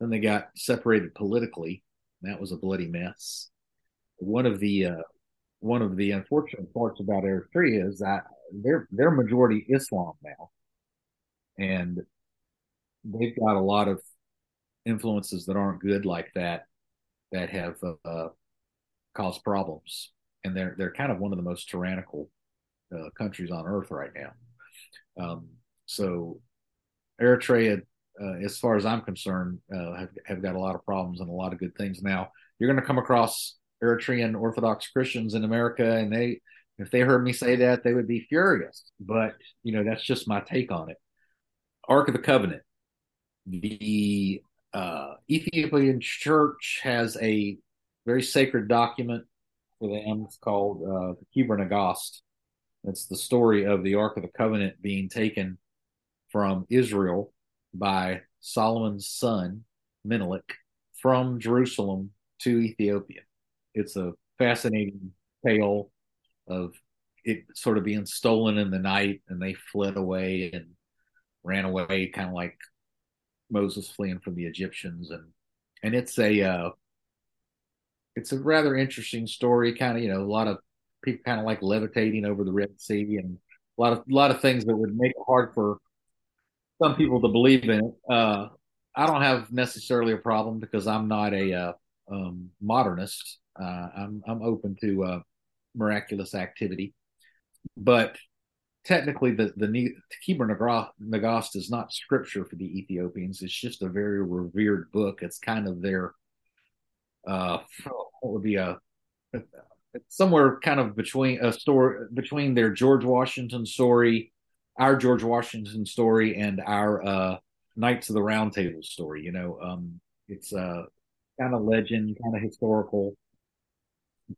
Speaker 3: Then they got separated politically. that was a bloody mess. One of the uh, one of the unfortunate parts about Eritrea is that they're they're majority Islam now, and they've got a lot of influences that aren't good like that that have uh, caused problems and they're they're kind of one of the most tyrannical uh, countries on earth right now. Um, so Eritrea, uh, as far as I'm concerned, uh, have have got a lot of problems and a lot of good things. Now you're going to come across Eritrean Orthodox Christians in America, and they if they heard me say that, they would be furious. But you know that's just my take on it. Ark of the Covenant. The uh, Ethiopian Church has a very sacred document for them. It's called uh, the Kebra Nagast. It's the story of the Ark of the Covenant being taken from Israel by Solomon's son, Menelik, from Jerusalem to Ethiopia. It's a fascinating tale of it sort of being stolen in the night and they fled away and ran away, kind of like Moses fleeing from the Egyptians. And, and it's a, uh, it's a rather interesting story. Kind of, you know, a lot of people kind of like levitating over the Red Sea, and a lot of a lot of things that would make it hard for some people to believe in it. Uh, I don't have necessarily a problem because I'm not a uh, um, modernist. Uh, I'm I'm open to uh, miraculous activity, but technically the the Kebra Nagast is not scripture for the Ethiopians. It's just a very revered book. It's kind of their uh, what would be a somewhere kind of between a story between their George Washington story, our George Washington story, and our uh, Knights of the Round Table story. You know, um, it's a uh, kind of legend, kind of historical,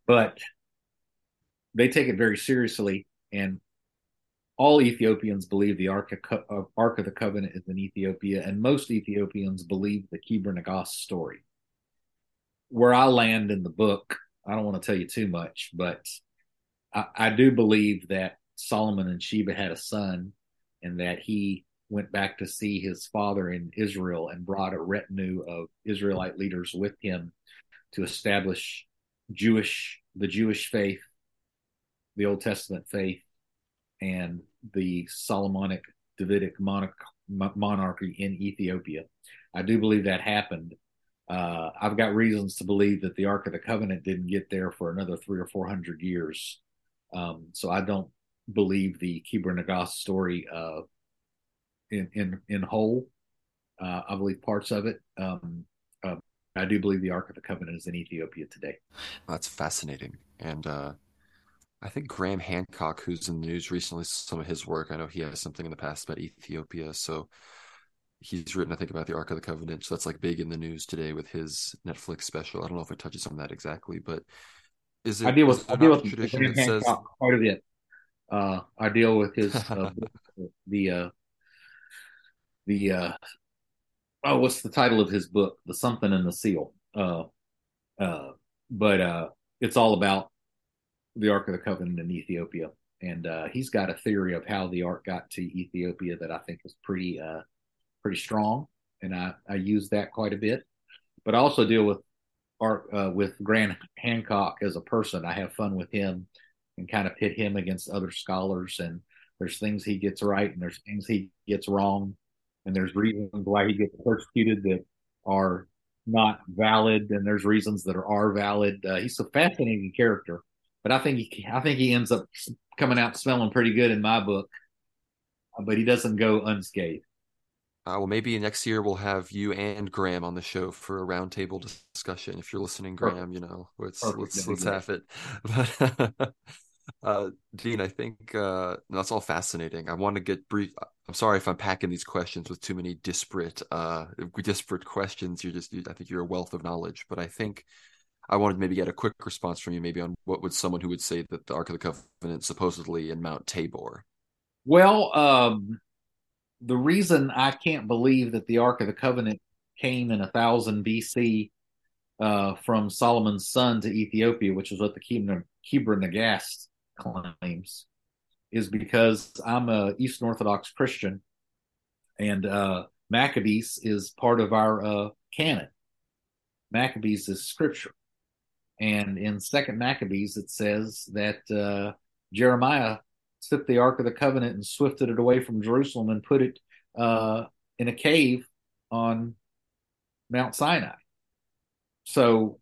Speaker 3: but they take it very seriously. And all Ethiopians believe the Ark of, uh, Ark of the Covenant is in Ethiopia, and most Ethiopians believe the Kebra Nagast story. Where I land in the book, I don't want to tell you too much, but I, I do believe that Solomon and Sheba had a son, and that he went back to see his father in Israel and brought a retinue of Israelite leaders with him to establish Jewish the Jewish faith, the Old Testament faith, and the Solomonic Davidic monarch, monarchy in Ethiopia. I do believe that happened. Uh, I've got reasons to believe that the Ark of the Covenant didn't get there for another three or four hundred years. Um, so I don't believe the Kebra Nagast story uh, in in in whole. Uh, I believe parts of it. Um, uh, I do believe the Ark of the Covenant is in Ethiopia today.
Speaker 1: That's fascinating, and uh, I think Graham Hancock, who's in the news recently, some of his work. I know he has something in the past about Ethiopia, so he's written, I think, about the Ark of the Covenant. So that's like big in the news today with his Netflix special. I don't know if it touches on that exactly, but is it?
Speaker 3: I deal with I deal with tradition Graham says... quite a bit. Uh, I deal with his uh, the uh, the uh, oh, what's the title of his book? The something in the seal. Uh, uh, but uh, it's all about the Ark of the Covenant in Ethiopia, and uh, he's got a theory of how the Ark got to Ethiopia that I think is pretty uh, pretty strong, and I I use that quite a bit. But I also deal with Ark uh, with Graham Hancock as a person. I have fun with him and kind of pit him against other scholars, and there's things he gets right and there's things he gets wrong and there's reasons why he gets persecuted that are not valid, and there's reasons that are, are valid. Uh, he's a fascinating character, but I think he, I think he ends up coming out smelling pretty good in my book, but he doesn't go unscathed.
Speaker 1: Uh, well, maybe next year we'll have you and Graham on the show for a roundtable discussion. If you're listening, Graham, you know, let's Perfect. let's let's have it. But uh, Dean, I think uh, that's all fascinating. I want to get brief. I'm sorry if I'm packing these questions with too many disparate, uh, disparate questions. You're just, you, I think you're a wealth of knowledge, but I think I wanted to maybe get a quick response from you, maybe on what would someone who would say that the Ark of the Covenant supposedly in Mount Tabor.
Speaker 3: Well, um, the reason I can't believe that the Ark of the Covenant came in a thousand BC uh, from Solomon's son to Ethiopia, which is what the Kebra Nagast claims is because I'm a Eastern Orthodox Christian, and uh, Maccabees is part of our uh, canon. Maccabees is scripture, and in Second Maccabees it says that uh, Jeremiah took the Ark of the Covenant and swifted it away from Jerusalem and put it uh, in a cave on Mount Sinai. So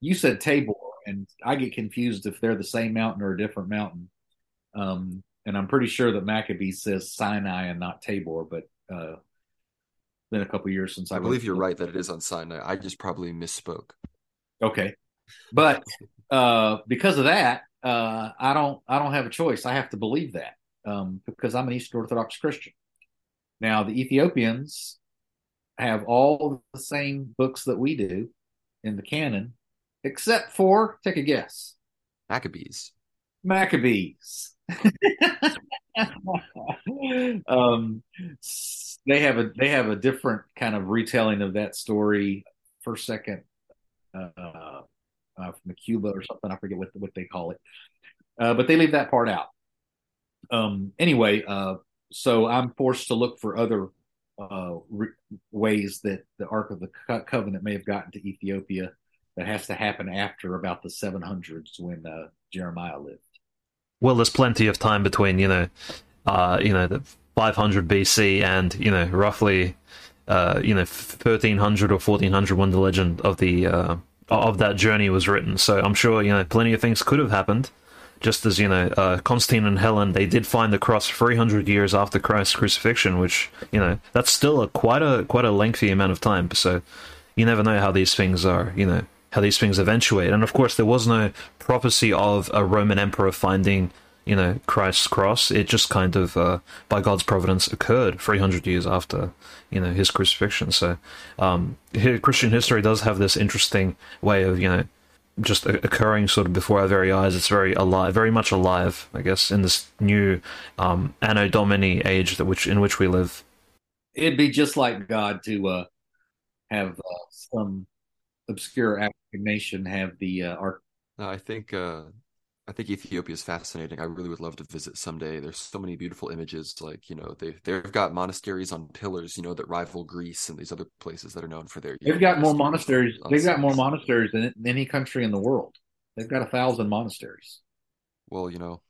Speaker 3: you said Tabor and I get confused if they're the same mountain or a different mountain. Um, and I'm pretty sure that Maccabee says Sinai and not Tabor, but uh, been a couple years since I,
Speaker 1: I believe you're right that it is on Sinai. I just probably misspoke.
Speaker 3: Okay, but uh, because of that, uh, I don't I don't have a choice. I have to believe that um, because I'm an Eastern Orthodox Christian. Now the Ethiopians have all the same books that we do in the canon, except for take a guess.
Speaker 1: Maccabees.
Speaker 3: Maccabees. um, they have a they have a different kind of retelling of that story. First, second, uh, uh, from the Cuba or something. I forget what what they call it, uh, but they leave that part out. Um, anyway, uh, so I'm forced to look for other uh, re- ways that the Ark of the Co- Covenant may have gotten to Ethiopia that has to happen after about the 700s when uh, Jeremiah lived.
Speaker 2: Well, there's plenty of time between you know, uh, you know the 500 BC and you know roughly, uh, you know 1300 or 1400 when the legend of the of that journey was written. So I'm sure you know plenty of things could have happened. Just as you know, uh, Constantine and Helen, they did find the cross 300 years after Christ's crucifixion, which you know that's still a quite a quite a lengthy amount of time. So you never know how these things are, you know, how these things eventuate. And of course, there was no prophecy of a Roman emperor finding, you know, Christ's cross. It just kind of, uh, by God's providence, occurred 300 years after, you know, his crucifixion. So, um, Christian history does have this interesting way of, you know, just occurring sort of before our very eyes. It's very alive, very much alive, I guess, in this new um, Anno Domini age that which in which we live.
Speaker 3: It'd be just like God to uh, have uh, some obscure African nation have the uh, ark.
Speaker 1: No, I think uh, I think Ethiopia is fascinating. I really would love to visit someday. There's so many beautiful images. Like you know, they they've got monasteries on pillars. You know, that rival Greece and these other places that are known for their.
Speaker 3: They've got more monasteries. They've got more monasteries than any country in the world. They've got a thousand monasteries.
Speaker 1: Well, you know,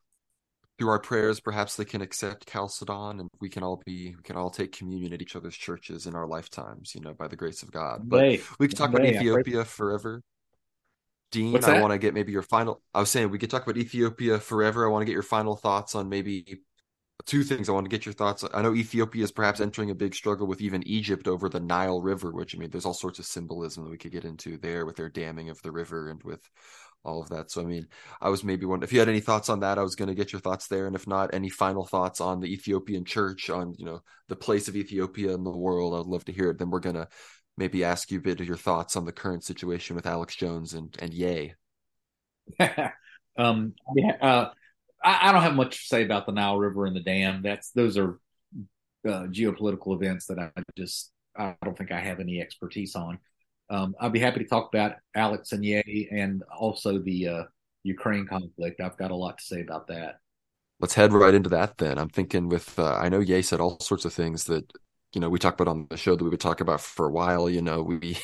Speaker 1: through our prayers, perhaps they can accept Chalcedon, and we can all be we can all take communion at each other's churches in our lifetimes. You know, by the grace of God. But they, we could talk they, about Ethiopia forever. Dean, I want to get maybe your final. I was saying we could talk about Ethiopia forever. I want to get your final thoughts on maybe two things. I want to get your thoughts. I know Ethiopia is perhaps entering a big struggle with even Egypt over the Nile River, which I mean, there's all sorts of symbolism that we could get into there with their damming of the river and with all of that. So, I mean, I was maybe wondering if you had any thoughts on that. I was going to get your thoughts there, and if not, any final thoughts on the Ethiopian Church, on you know the place of Ethiopia in the world. I'd love to hear it. Then we're gonna maybe ask you a bit of your thoughts on the current situation with Alex Jones and and Ye.
Speaker 3: um, yeah, uh, I, I, don't have much to say about the Nile River and the dam. That's those are uh, geopolitical events that I just I don't think I have any expertise on. Um, I'd be happy to talk about Alex and Ye and also the uh, Ukraine conflict. I've got a lot to say about that.
Speaker 1: Let's head right into that then. I'm thinking with uh, I know Ye said all sorts of things that you know we talk about on the show that we would talk about for a while you know we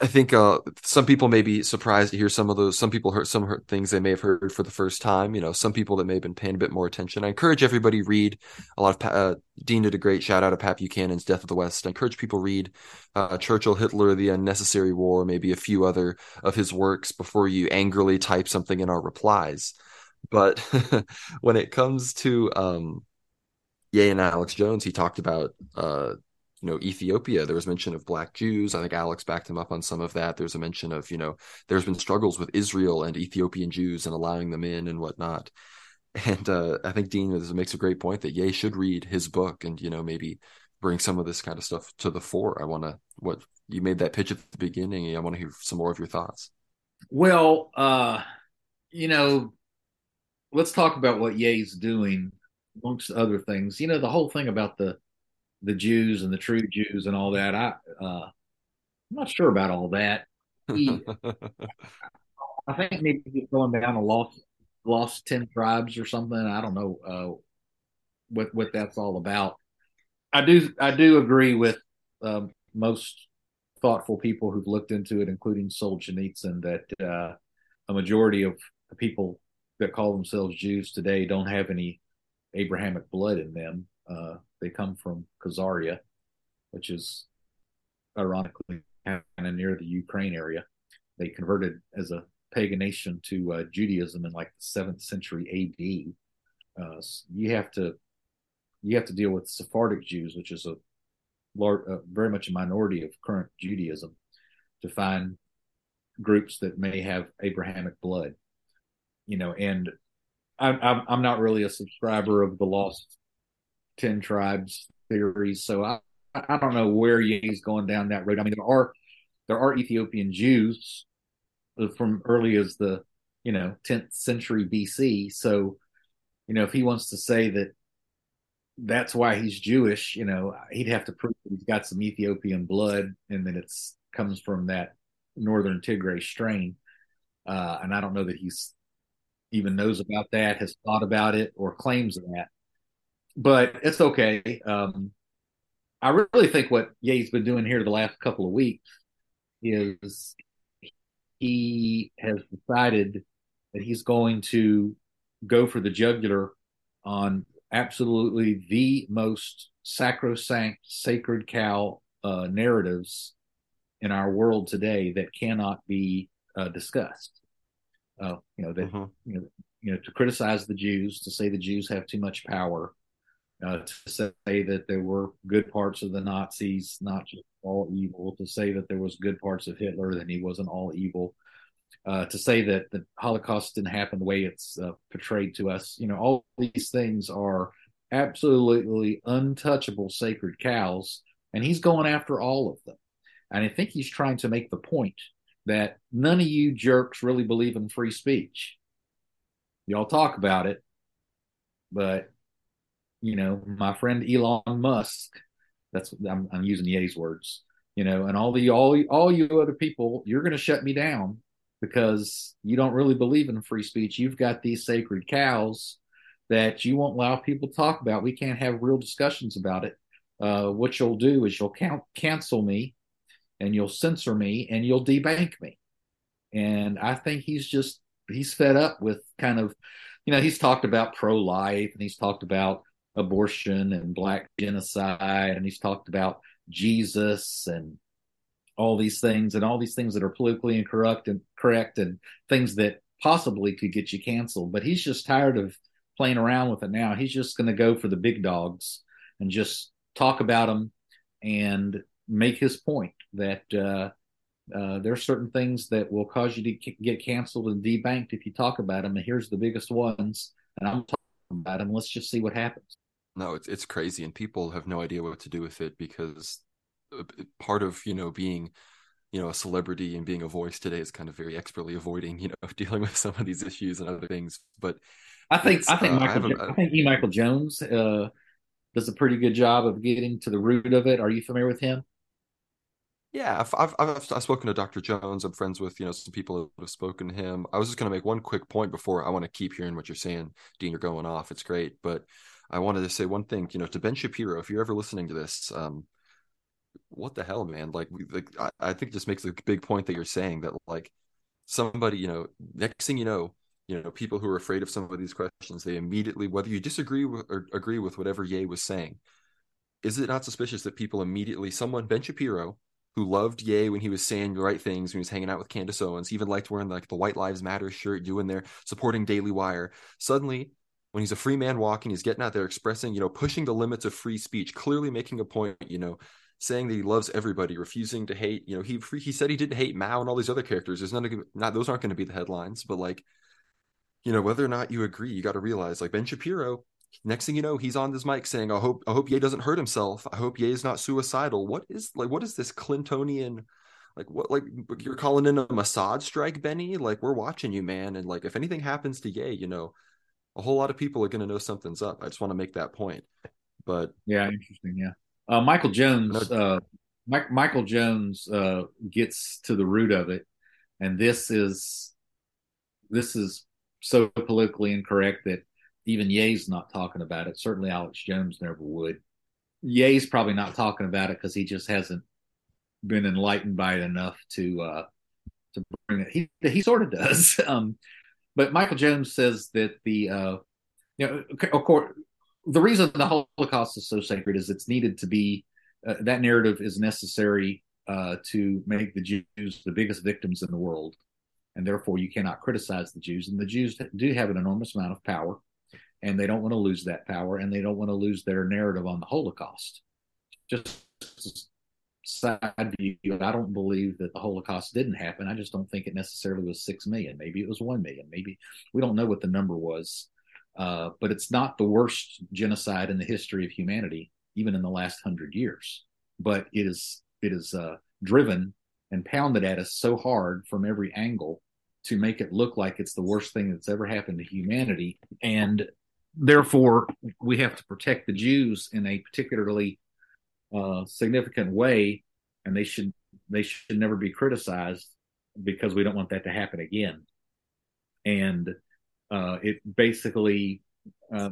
Speaker 1: i think uh, some people may be surprised to hear some of those some people heard some heard things they may have heard for the first time you know some people that may have been paying a bit more attention. I encourage everybody read a lot of uh, dean did a great shout out of pat buchanan's death of the west. I encourage people read uh, churchill hitler the unnecessary war maybe a few other of his works before you angrily type something in our replies. But when it comes to um, Ye and Alex Jones, he talked about uh, you know Ethiopia. There was mention of black Jews. I think Alex backed him up on some of that. There's a mention of you know there's been struggles with Israel and Ethiopian Jews and allowing them in and whatnot. And uh, I think Dean makes a great point that Ye should read his book and you know maybe bring some of this kind of stuff to the fore. I want to what you made that pitch at the beginning. I want to hear some more of your thoughts.
Speaker 3: Well, uh, you know, let's talk about what Ye's doing amongst other things. You know, the whole thing about the the Jews and the true Jews and all that. I uh, I'm not sure about all that. He, I think maybe going down a lost lost ten tribes or something. I don't know uh, what what that's all about. I do I do agree with uh, most thoughtful people who've looked into it, including Solzhenitsyn, that uh, a majority of the people that call themselves Jews today don't have any Abrahamic blood in them. Uh, they come from Khazaria, which is ironically kind of near the Ukraine area. They converted as a pagan nation to uh, Judaism in like the seventh century AD. Uh, so you have to you have to deal with Sephardic Jews, which is a large, uh, very much a minority of current Judaism, to find groups that may have Abrahamic blood. You know, and I'm I'm not really a subscriber of the lost ten tribes theories, so I I don't know where he's going down that road. I mean, there are there are Ethiopian Jews from early as the you know 10th century BC. So you know if he wants to say that that's why he's Jewish, you know, he'd have to prove that he's got some Ethiopian blood and that it's comes from that northern Tigray strain. Uh, and I don't know that he's even knows about that, has thought about it, or claims that. But it's okay. Um, I really think what Ye's been doing here the last couple of weeks is he has decided that he's going to go for the jugular on absolutely the most sacrosanct, sacred cow uh, narratives in our world today that cannot be uh, discussed uh, you know that uh-huh. you know you know to criticize the Jews, to say the Jews have too much power, uh, to say that there were good parts of the Nazis, not just all evil, to say that there was good parts of Hitler, then he wasn't all evil, uh, to say that the Holocaust didn't happen the way it's uh, portrayed to us. You know, all these things are absolutely untouchable sacred cows, and he's going after all of them. And I think he's trying to make the point that none of you jerks really believe in free speech. Y'all talk about it, but you know, my friend Elon Musk, that's I'm, I'm using Ye's words, you know, and all the all all you other people, you're going to shut me down because you don't really believe in free speech. You've got these sacred cows that you won't allow people to talk about. We can't have real discussions about it. Uh, what you'll do is you'll count, cancel me and you'll censor me and you'll debank me. And I think he's just, he's fed up with kind of, you know, he's talked about pro life and he's talked about abortion and black genocide and he's talked about Jesus and all these things and all these things that are politically incorrect and correct and things that possibly could get you canceled. But he's just tired of playing around with it now. He's just going to go for the big dogs and just talk about them and make his point that uh, uh, there are certain things that will cause you to get canceled and debanked if you talk about them. And here's the biggest ones, and I'm talking about them. Let's just see what happens.
Speaker 1: No, it's it's crazy, and people have no idea what to do with it because uh, part of you know being you know a celebrity and being a voice today is kind of very expertly avoiding you know dealing with some of these issues and other things. But
Speaker 3: I think I think uh, Michael I, I think E. Michael Jones uh, does a pretty good job of getting to the root of it. Are you familiar with him?
Speaker 1: Yeah, I've, I've, I've, spoken to Dr. Jones. I'm friends with you know some people that have spoken to him. I was just going to make one quick point before I want to keep hearing what you're saying, Dean. You're going off. It's great, but I wanted to say one thing. You know, to Ben Shapiro, if you're ever listening to this, um, what the hell, man? Like, like I, I think just makes a big point that you're saying that like somebody, you know, next thing you know, you know, people who are afraid of some of these questions, they immediately, whether you disagree with, or agree with whatever Ye was saying, is it not suspicious that people immediately, someone Ben Shapiro who loved Ye when he was saying the right things when he was hanging out with Candace Owens. He even liked wearing like the White Lives Matter shirt, doing there, supporting Daily Wire. Suddenly, when he's a free man walking, he's getting out there expressing, you know, pushing the limits of free speech, clearly making a point, you know, saying that he loves everybody, refusing to hate. You know, he he said he didn't hate Mao and all these other characters. There's none not those aren't going to be the headlines, but like, you know, whether or not you agree, you got to realize like Ben Shapiro next thing you know he's on this mic saying i hope i hope ye doesn't hurt himself. I hope ye is not suicidal. What is like what is this clintonian like what like you're calling in a Mossad strike benny? Like we're watching you man. And like if anything happens to ye you know a whole lot of people are going to know something's up. I just want to make that point. But
Speaker 3: yeah interesting yeah. Uh, michael jones uh Mike, michael jones uh gets to the root of it. And this is this is so politically incorrect that even Ye's not talking about it. Certainly Alex Jones never would. Ye's probably not talking about it because he just hasn't been enlightened by it enough to uh, to bring it. He he sort of does. Um, but Michael Jones says that the uh, you know of course the reason the Holocaust is so sacred is it's needed to be uh, that narrative is necessary uh, to make the Jews the biggest victims in the world, and therefore you cannot criticize the Jews. And the Jews do have an enormous amount of power and they don't want to lose that power and they don't want to lose their narrative on the Holocaust. Just side view, I don't believe that the Holocaust didn't happen. I just don't think it necessarily was six million. Maybe it was one million. Maybe we don't know what the number was, uh, but it's not the worst genocide in the history of humanity, even in the last hundred years. But it is it is uh, driven and pounded at us so hard from every angle to make it look like it's the worst thing that's ever happened to humanity. And therefore, we have to protect the Jews in a particularly uh, significant way, and they should they should never be criticized because we don't want that to happen again. And uh, it basically uh,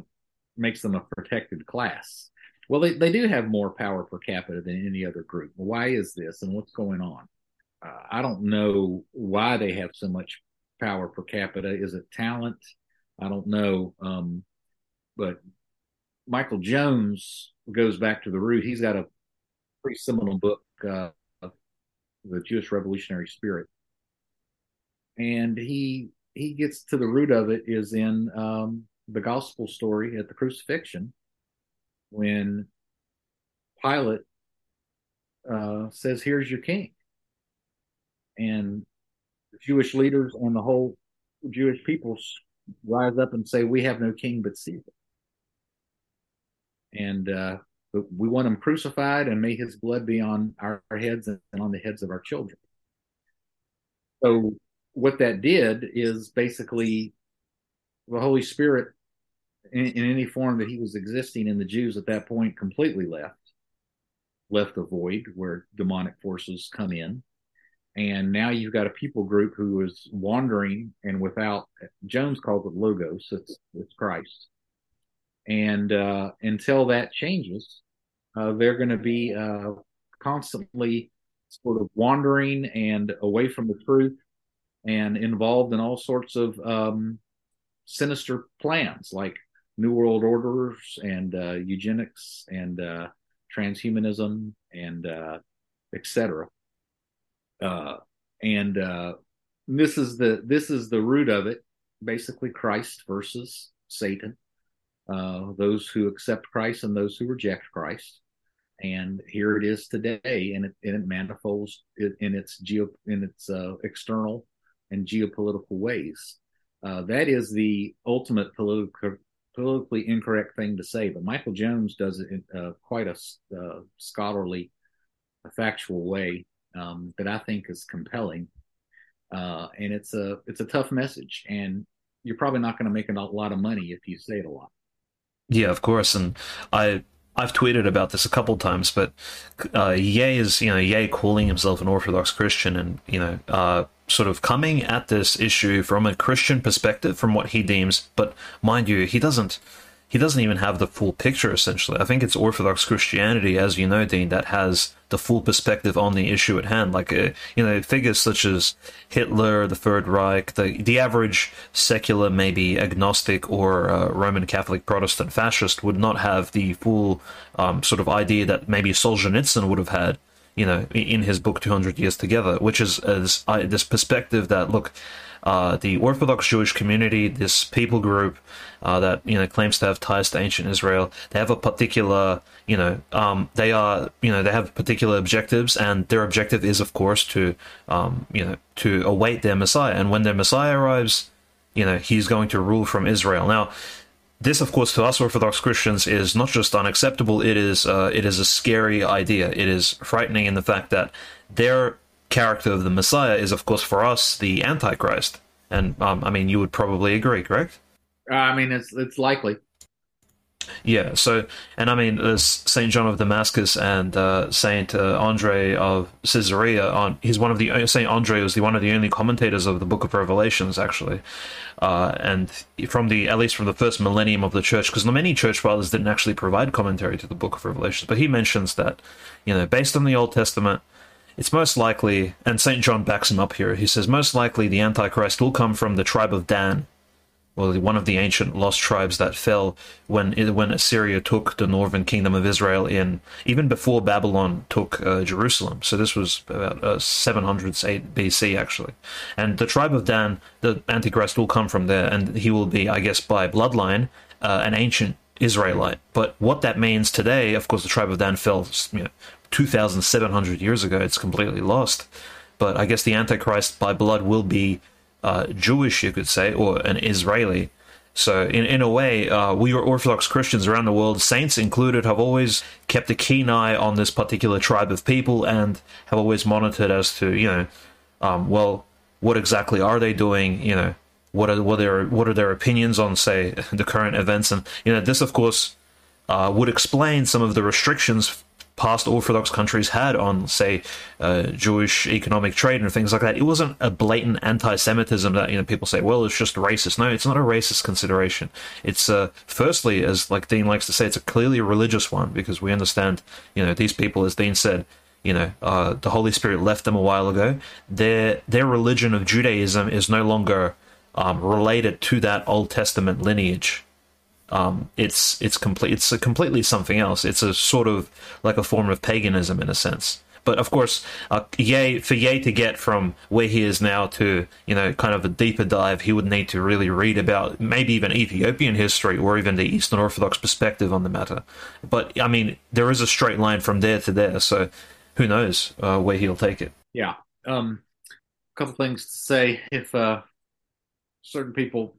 Speaker 3: makes them a protected class. Well, they, they do have more power per capita than any other group. Why is this, and what's going on? Uh, I don't know why they have so much power per capita. Is it talent? I don't know. Um, but Michael Jones goes back to the root. He's got a pretty seminal book, uh, The Jewish Revolutionary Spirit. And he he gets to the root of it is in um, the gospel story at the crucifixion when Pilate uh, says, Here's your king. And the Jewish leaders and the whole Jewish people rise up and say, We have no king but Caesar and uh, we want him crucified and may his blood be on our, heads and on the heads of our children. so what that did is basically the Holy Spirit, in, in, any form that he was existing in the Jews at that point, completely left, left a void where demonic forces come in. And now you've got a people group who is wandering and without, Jones calls it logos, it's, it's Christ. And uh, until that changes, uh, they're going to be uh, constantly sort of wandering and away from the truth and involved in all sorts of um, sinister plans like New World Orders and uh, eugenics and uh, transhumanism and uh, etc. And this is the this is the root of it. Basically, Christ versus Satan. Uh, those who accept Christ and those who reject Christ and here it is today, and it, and it manifolds in its geo in its uh, external and geopolitical ways. Uh, that is the ultimate political, politically incorrect thing to say, but Michael Jones does it in uh, quite a uh, scholarly, a factual way um, that I think is compelling. Uh, and it's a it's a tough message, and you're probably not going to make a lot of money if you say it a lot.
Speaker 2: Yeah, of course, and I I've tweeted about this a couple times, but uh, Ye is, you know, Ye calling himself an Orthodox Christian and, you know, uh, sort of coming at this issue from a Christian perspective, from what he deems. But mind you, he doesn't he doesn't even have the full picture, essentially. I think it's Orthodox Christianity, as you know, Dean, that has the full perspective on the issue at hand. Like, uh, you know, figures such as Hitler, the Third Reich, the, the average secular, maybe agnostic or uh, Roman Catholic Protestant fascist would not have the full um, sort of idea that maybe Solzhenitsyn would have had, you know, in his book 200 Years Together, which is as, uh, this perspective that, look, uh, the Orthodox Jewish community, this people group uh, that you know claims to have ties to ancient Israel, they have a particular, you know, um, they are, you know, they have particular objectives, and their objective is, of course, to, um, you know, to await their Messiah. And when their Messiah arrives, you know, he's going to rule from Israel. Now, this, of course, to us Orthodox Christians is not just unacceptable; it is uh, it is a scary idea. It is frightening in the fact that their character of the Messiah is, of course, for us the Antichrist. And um, I mean, you would probably agree, correct?
Speaker 3: I mean, it's it's likely.
Speaker 2: Yeah. So, and I mean, there's Saint John of Damascus and uh, Saint uh, Andre of Caesarea. On he's one of the Saint Andre was the one of the only commentators of the Book of Revelations, actually. Uh, and from the at least from the first millennium of the church, because many church fathers didn't actually provide commentary to the Book of Revelations, but he mentions that, you know, based on the Old Testament, it's most likely, and St. John backs him up here, he says, most likely the Antichrist will come from the tribe of Dan, or one of the ancient lost tribes that fell when when Assyria took the northern kingdom of Israel in, even before Babylon took uh, Jerusalem. So this was about uh, 700 BC, actually. And the tribe of Dan, the Antichrist will come from there, and he will be, I guess, by bloodline, uh, an ancient Israelite. But what that means today, of course, the tribe of Dan fell you know, 2,700 years ago. It's completely lost. But I guess the Antichrist by blood will be uh, Jewish, you could say, or an Israeli. So, in, in a way, uh, we Orthodox Christians around the world, saints included, have always kept a keen eye on this particular tribe of people and have always monitored as to, you know, um, well, what exactly are they doing? You know, what are what are their what are their opinions on, say, the current events? And you know, this, of course, uh, would explain some of the restrictions past Orthodox countries had on, say, uh, Jewish economic trade and things like that. It wasn't a blatant anti-Semitism that you know people say, well, it's just racist. No, it's not a racist consideration. It's uh, firstly, as like Dean likes to say, it's a clearly religious one because we understand, you know, these people, as Dean said, you know, uh, the Holy Spirit left them a while ago. Their their religion of Judaism is no longer um, related to that Old Testament lineage. Um, it's it's complete. It's completely something else. It's a sort of like a form of paganism in a sense. But of course, uh, Ye for Ye to get from where he is now to you know kind of a deeper dive, he would need to really read about maybe even Ethiopian history or even the Eastern Orthodox perspective on the matter. But I mean, there is a straight line from there to there, so who knows uh, where he'll take it?
Speaker 3: Yeah. Um, a couple things to say if uh, certain people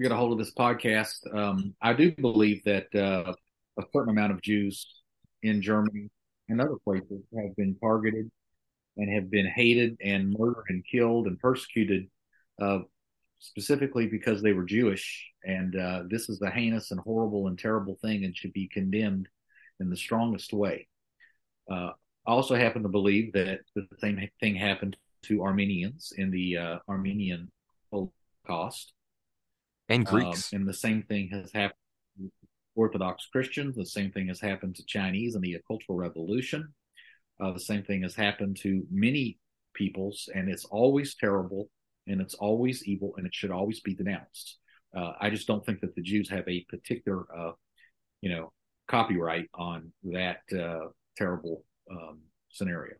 Speaker 3: get a hold of this podcast, um, I do believe that uh, a certain amount of Jews in Germany and other places have been targeted and have been hated and murdered and killed and persecuted uh, specifically because they were Jewish. And uh, this is a heinous and horrible and terrible thing and should be condemned in the strongest way. Uh, I also happen to believe that the same thing happened to Armenians in the uh, Armenian Holocaust.
Speaker 1: And Greeks.
Speaker 3: Um, and the same thing has happened to Orthodox Christians. The same thing has happened to Chinese in the Cultural Revolution. Uh, the same thing has happened to many peoples, and it's always terrible and it's always evil and it should always be denounced. Uh, I just don't think that the Jews have a particular, uh, you know, copyright on that uh, terrible um, scenario.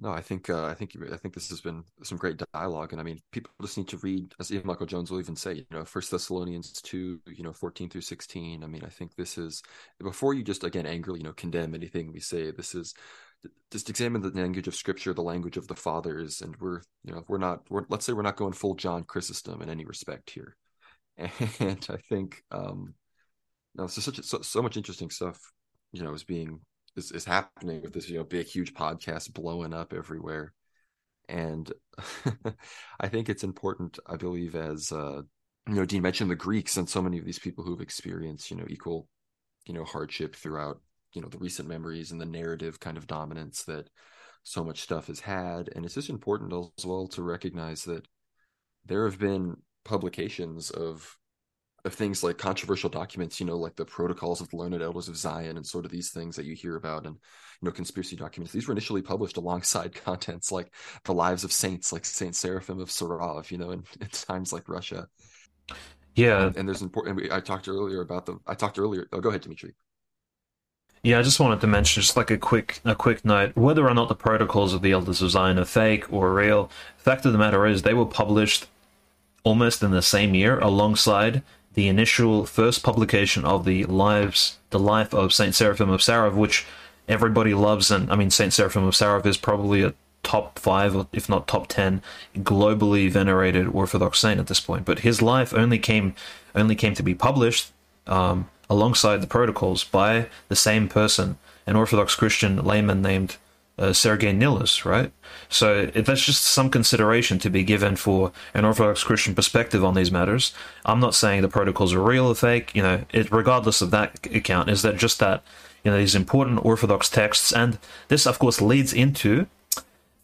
Speaker 1: No, I think uh, I think I think this has been some great dialogue, and I mean, people just need to read, as even Michael Jones will even say, you know, First Thessalonians two, you know, fourteen through sixteen. I mean, I think this is before you just again angrily, you know, condemn anything we say. This is just examine the language of Scripture, the language of the fathers, and we're you know we're not we're, let's say we're not going full John Chrysostom in any respect here, and I think um, no, so such so, so much interesting stuff, you know, is being is, is happening with this you know big huge podcast blowing up everywhere. And i think it's important i believe as uh you know dean mentioned the greeks and so many of these people who've experienced you know equal you know hardship throughout you know the recent memories and the narrative kind of dominance that so much stuff has had. And it's just important as well to recognize that there have been publications of of things like controversial documents, you know, like the protocols of the learned elders of Zion and sort of these things that you hear about and, you know, conspiracy documents. These were initially published alongside contents like the lives of saints, like Saint Seraphim of Sarov, you know, in, in times like Russia.
Speaker 2: Yeah.
Speaker 1: And, and there's important, I talked earlier about the, I talked earlier, oh, go ahead, Dimitri.
Speaker 2: Yeah, I just wanted to mention just like a quick a quick note. Whether or not the protocols of the Elders of Zion are fake or real, the fact of the matter is they were published almost in the same year alongside the initial first publication of the lives, the life of Saint Seraphim of Sarov, which everybody loves, and I mean Saint Seraphim of Sarov is probably a top five, if not top ten, globally venerated Orthodox saint at this point. But his life only came only came to be published um, alongside the protocols by the same person, an Orthodox Christian layman named uh, Sergei Nilus, right? So that's just some consideration to be given for an Orthodox Christian perspective on these matters. I'm not saying the protocols are real or fake. You know, it, regardless of that account, is that just that you know these important Orthodox texts, and this of course leads into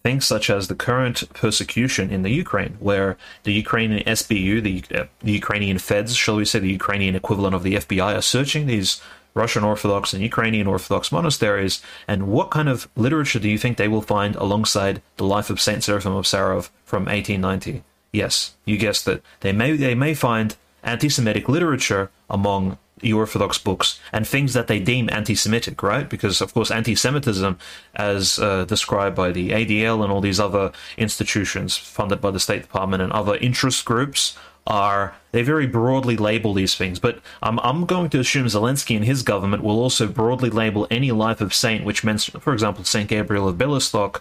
Speaker 2: things such as the current persecution in the Ukraine, where the Ukrainian SBU, the, uh, the Ukrainian Feds, shall we say, the Ukrainian equivalent of the FBI, are searching these Russian Orthodox and Ukrainian Orthodox monasteries, and what kind of literature do you think they will find alongside the life of Saint Seraphim of Sarov from 1890? Yes, you guessed it. They may they may find anti-Semitic literature among the Orthodox books and things that they deem anti-Semitic, right? Because of course, anti-Semitism, as uh, described by the ADL and all these other institutions funded by the State Department and other interest groups, are they very broadly label these things, but I'm I'm going to assume Zelensky and his government will also broadly label any life of saint, which means, for example, Saint Gabriel of Białystok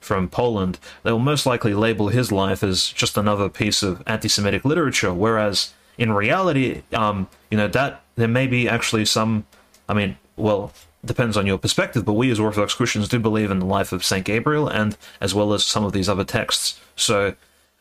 Speaker 2: from Poland. They will most likely label his life as just another piece of anti-Semitic literature, whereas in reality, um, you know that there may be actually some. I mean, well, depends on your perspective, but we as Orthodox Christians do believe in the life of Saint Gabriel and as well as some of these other texts. So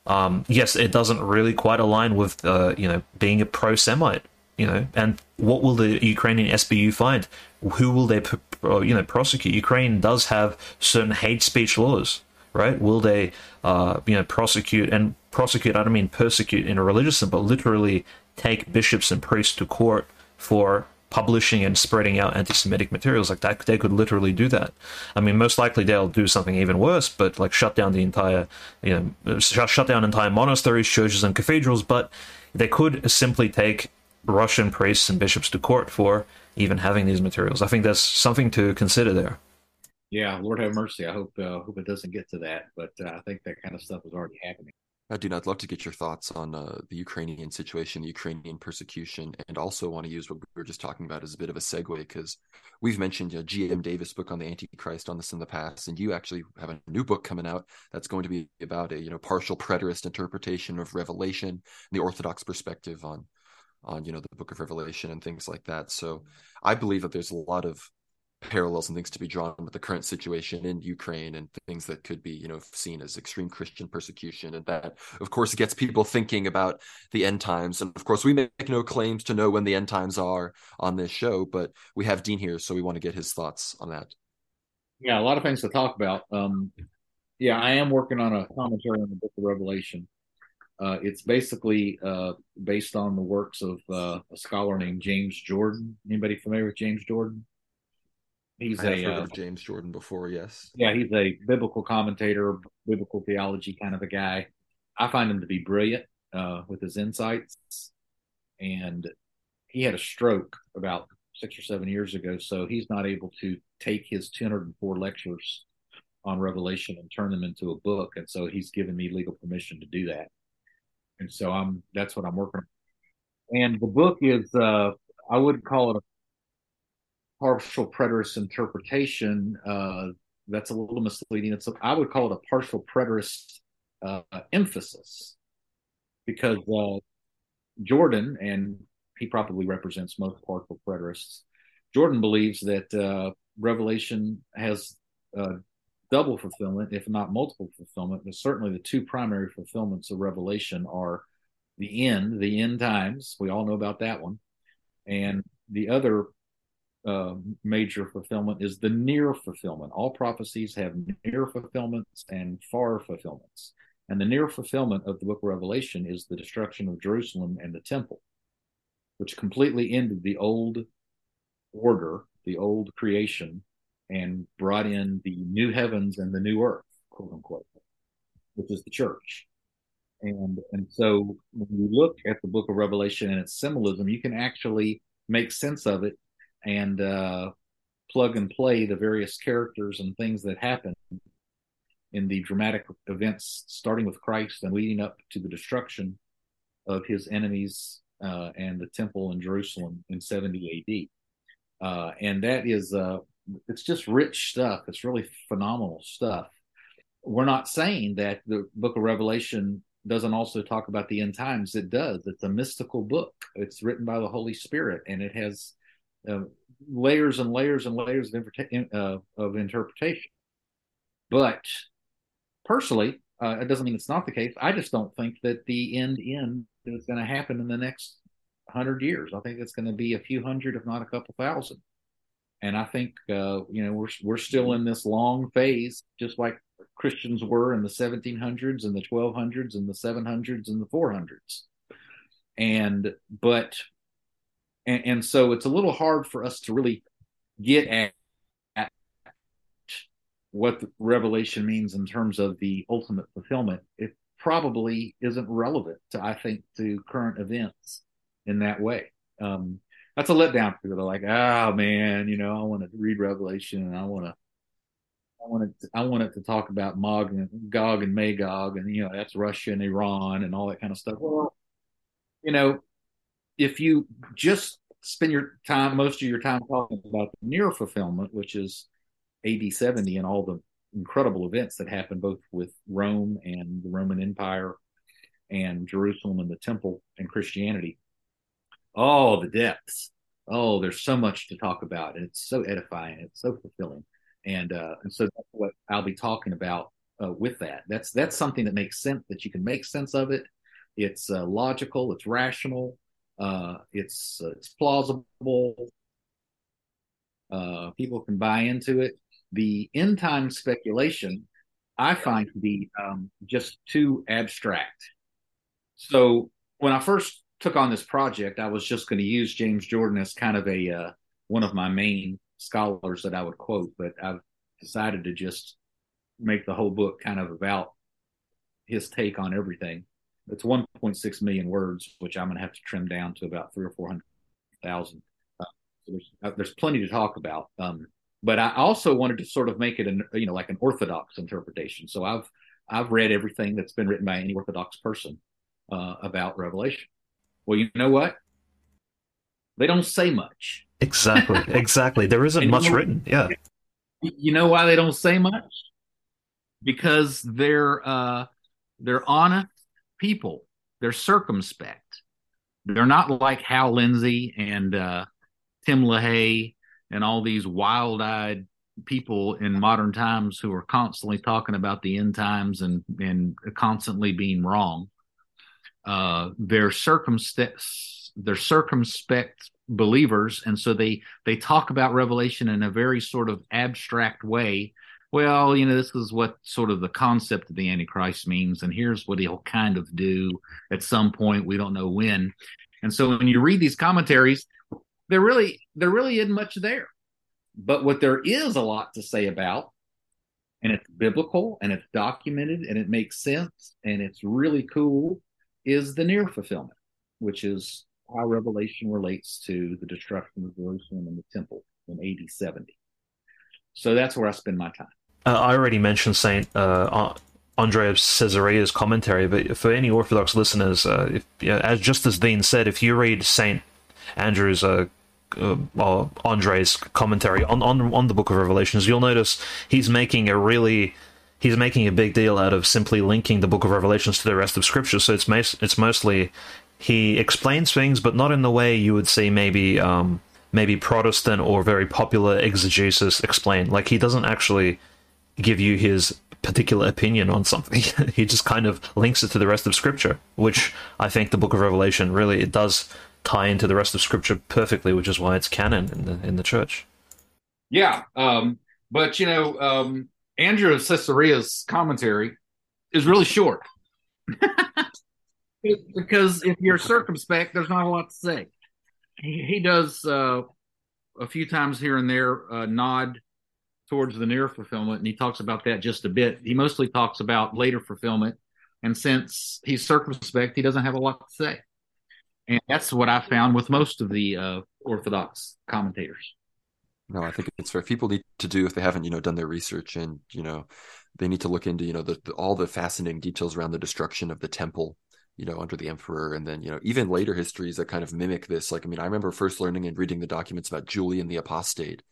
Speaker 2: um, yes, it doesn't really quite align with uh, you know being a pro-Semite. You know, and what will the Ukrainian SBU find? Who will they you know prosecute? Ukraine does have certain hate speech laws, right? Will they uh, you know prosecute and prosecute? I don't mean persecute in a religious sense, but literally take bishops and priests to court for publishing and spreading out anti-Semitic materials like that. They could literally do that. I mean, most likely they'll do something even worse, but like shut down the entire, you know, shut, down entire monasteries, churches, and cathedrals. But they could simply take Russian priests and bishops to court for even having these materials. I think that's something to consider there.
Speaker 3: Yeah, Lord have mercy. I hope uh, hope it doesn't get to that, but uh, I think that kind of stuff is already happening.
Speaker 1: Do. I'd love to get your thoughts on uh, the Ukrainian situation, the Ukrainian persecution, and also want to use what we were just talking about as a bit of a segue because we've mentioned you know, G.M. Davis' book on the Antichrist on this in the past, and you actually have a new book coming out that's going to be about a you know partial preterist interpretation of Revelation, the Orthodox perspective on on you know the Book of Revelation and things like that. So I believe that there's a lot of parallels and things to be drawn with the current situation in Ukraine and things that could be, you know, seen as extreme Christian persecution. And that, of course, gets people thinking about the end times. And of course, we make no claims to know when the end times are on this show, but we have Dean here, so we want to get his thoughts on that.
Speaker 3: Yeah, a lot of things to talk about. Um, yeah, I am working on a commentary on the book of Revelation. Uh, it's basically uh, based on the works of uh, a scholar named James Jordan. Anybody familiar with James Jordan?
Speaker 1: He's I a heard uh, of James Jordan before. Yes.
Speaker 3: Yeah, he's a biblical commentator, biblical theology kind of a guy. I find him to be brilliant uh, with his insights, and he had a stroke about six or seven years ago, so he's not able to take his 204 lectures on Revelation and turn them into a book, and so he's given me legal permission to do that. And so I'm that's what I'm working on. And the book is uh, I would call it a partial preterist interpretation. Uh, that's a little misleading. It's a, I would call it a partial preterist uh, emphasis because uh, Jordan, and he probably represents most partial preterists. Jordan believes that uh, Revelation has uh, double fulfillment, if not multiple fulfillment, but certainly the two primary fulfillments of Revelation are the end, the end times. We all know about that one. And the other uh, major fulfillment is the near fulfillment. All prophecies have near fulfillments and far fulfillments. And the near fulfillment of the book of Revelation is the destruction of Jerusalem and the temple, which completely ended the old order, the old creation, and brought in the new heavens and the new earth, quote unquote, which is the church. And and so when you look at the book of Revelation and its symbolism, you can actually make sense of it and uh, plug and play the various characters and things that happen in the dramatic events, starting with Christ and leading up to the destruction of his enemies uh, and the temple in Jerusalem in 70 AD. Uh, and that is, uh, it's just rich stuff. It's really phenomenal stuff. We're not saying that the book of Revelation doesn't also talk about the end times. It does. It's a mystical book. It's written by the Holy Spirit and it has uh, layers and layers and layers of, uh, of interpretation. But personally, uh, it doesn't mean it's not the case. I just don't think that the end end is going to happen in the next hundred years. I think it's going to be a few hundred, if not a couple thousand. And I think uh, you know we're we're still in this long phase, just like Christians were in the 1700s and the 1200s and the 700s and the 400s. And but and, and so it's a little hard for us to really get at, at what revelation means in terms of the ultimate fulfillment. It probably isn't relevant to, I think, to current events in that way. Um, that's a letdown for people. They're like, oh man, you know, I want to read Revelation and I want to, I want to, I want it to talk about Mog and Gog and Magog and you know that's Russia and Iran and all that kind of stuff. Well, you know, if you just spend your time, most of your time talking about the near fulfillment, which is AD 70 and all the incredible events that happened both with Rome and the Roman Empire and Jerusalem and the temple and Christianity. Oh, the depths. Oh, there's so much to talk about. And it's so edifying. It's so fulfilling. And, uh, and so that's what I'll be talking about uh, with that. That's, that's something that makes sense that you can make sense of it. It's uh, logical. It's rational. Uh, it's uh, it's plausible. Uh, people can buy into it. The end time speculation, I find to be um, just too abstract. So when I first took on this project, I was just going to use James Jordan as kind of a uh, one of my main scholars that I would quote, but I've decided to just make the whole book kind of about his take on everything it's 1.6 million words, which I'm going to have to trim down to about three or four hundred thousand. Uh, so there's uh, there's plenty to talk about. Um, but I also wanted to sort of make it an you know like an orthodox interpretation. So I've I've read everything that's been written by any orthodox person uh, about Revelation. Well, you know what? They don't say much.
Speaker 2: Exactly. Exactly. There isn't much you know, written. Yeah.
Speaker 3: You know why they don't say much? Because they're uh, they're honest people. They're circumspect. They're not like Hal Lindsey and uh, Tim LaHaye and all these wild-eyed people in modern times who are constantly talking about the end times and and constantly being wrong. Uh, they're circumspect, they're circumspect believers, and so they they talk about Revelation in a very sort of abstract way. Well, you know, this is what sort of the concept of the Antichrist means, and here's what he'll kind of do at some point. We don't know when. And so when you read these commentaries, there really there really isn't much there but what there is a lot to say about, and it's biblical and it's documented and it makes sense and it's really cool, is the near fulfillment, which is how Revelation relates to the destruction of Jerusalem and the temple in AD 70. So that's where I spend my time.
Speaker 2: Uh, I already mentioned Saint uh, Andre of Caesarea's commentary, but for any Orthodox listeners, uh, if, as just as Dean said, if you read Saint Andrew's uh, uh, Andre's commentary on, on on the Book of Revelations, you'll notice he's making a really he's making a big deal out of simply linking the Book of Revelations to the rest of Scripture. So it's mas- it's mostly he explains things, but not in the way you would see maybe um, maybe Protestant or very popular exegesis explain. Like he doesn't actually give you his particular opinion on something. he just kind of links it to the rest of Scripture, which I think the Book of Revelation really it does tie into the rest of Scripture perfectly, which is why it's canon in the in the church.
Speaker 3: Yeah, um, but you know, um, Andrew of Caesarea's commentary is really short because if you're circumspect, there's not a lot to say. He, he does uh, a few times here and there uh, nod towards the near fulfillment, and he talks about that just a bit. He mostly talks about later fulfillment, and since he's circumspect, he doesn't have a lot to say and that's what I found with most of the uh, Orthodox commentators.
Speaker 1: No, I think it's fair. People need to do if they haven't, you know, done their research, and you know, they need to look into, you know, the, the, all the fascinating details around the destruction of the temple, you know, under the emperor, and then you know, even later histories that kind of mimic this. Like, I mean, I remember first learning and reading the documents about Julian the Apostate,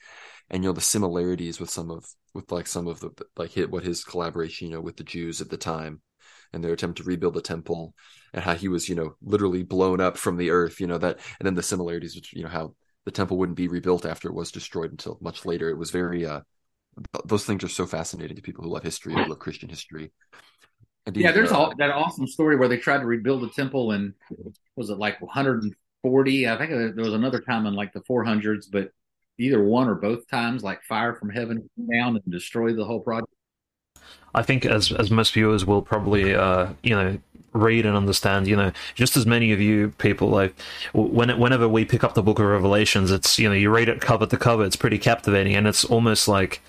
Speaker 1: and you know, the similarities with some of with like some of the like hit what his collaboration, you know, with the Jews at the time, and their attempt to rebuild the temple and how he was, you know, literally blown up from the earth, you know, that, and then the similarities, which, you know, how the temple wouldn't be rebuilt after it was destroyed until much later. It was very, uh, those things are so fascinating to people who love history, who love Christian history.
Speaker 3: And yeah, there's all, that awesome story where they tried to rebuild the temple and was it like 140? I think there was another time in like the 400s, but either one or both times, like fire from heaven came down and destroy the whole project.
Speaker 2: I think as as most viewers will probably uh, you know read and understand, you know, just as many of you people like when whenever we pick up the Book of Revelations, it's you know you read it cover to cover, it's pretty captivating, and it's almost like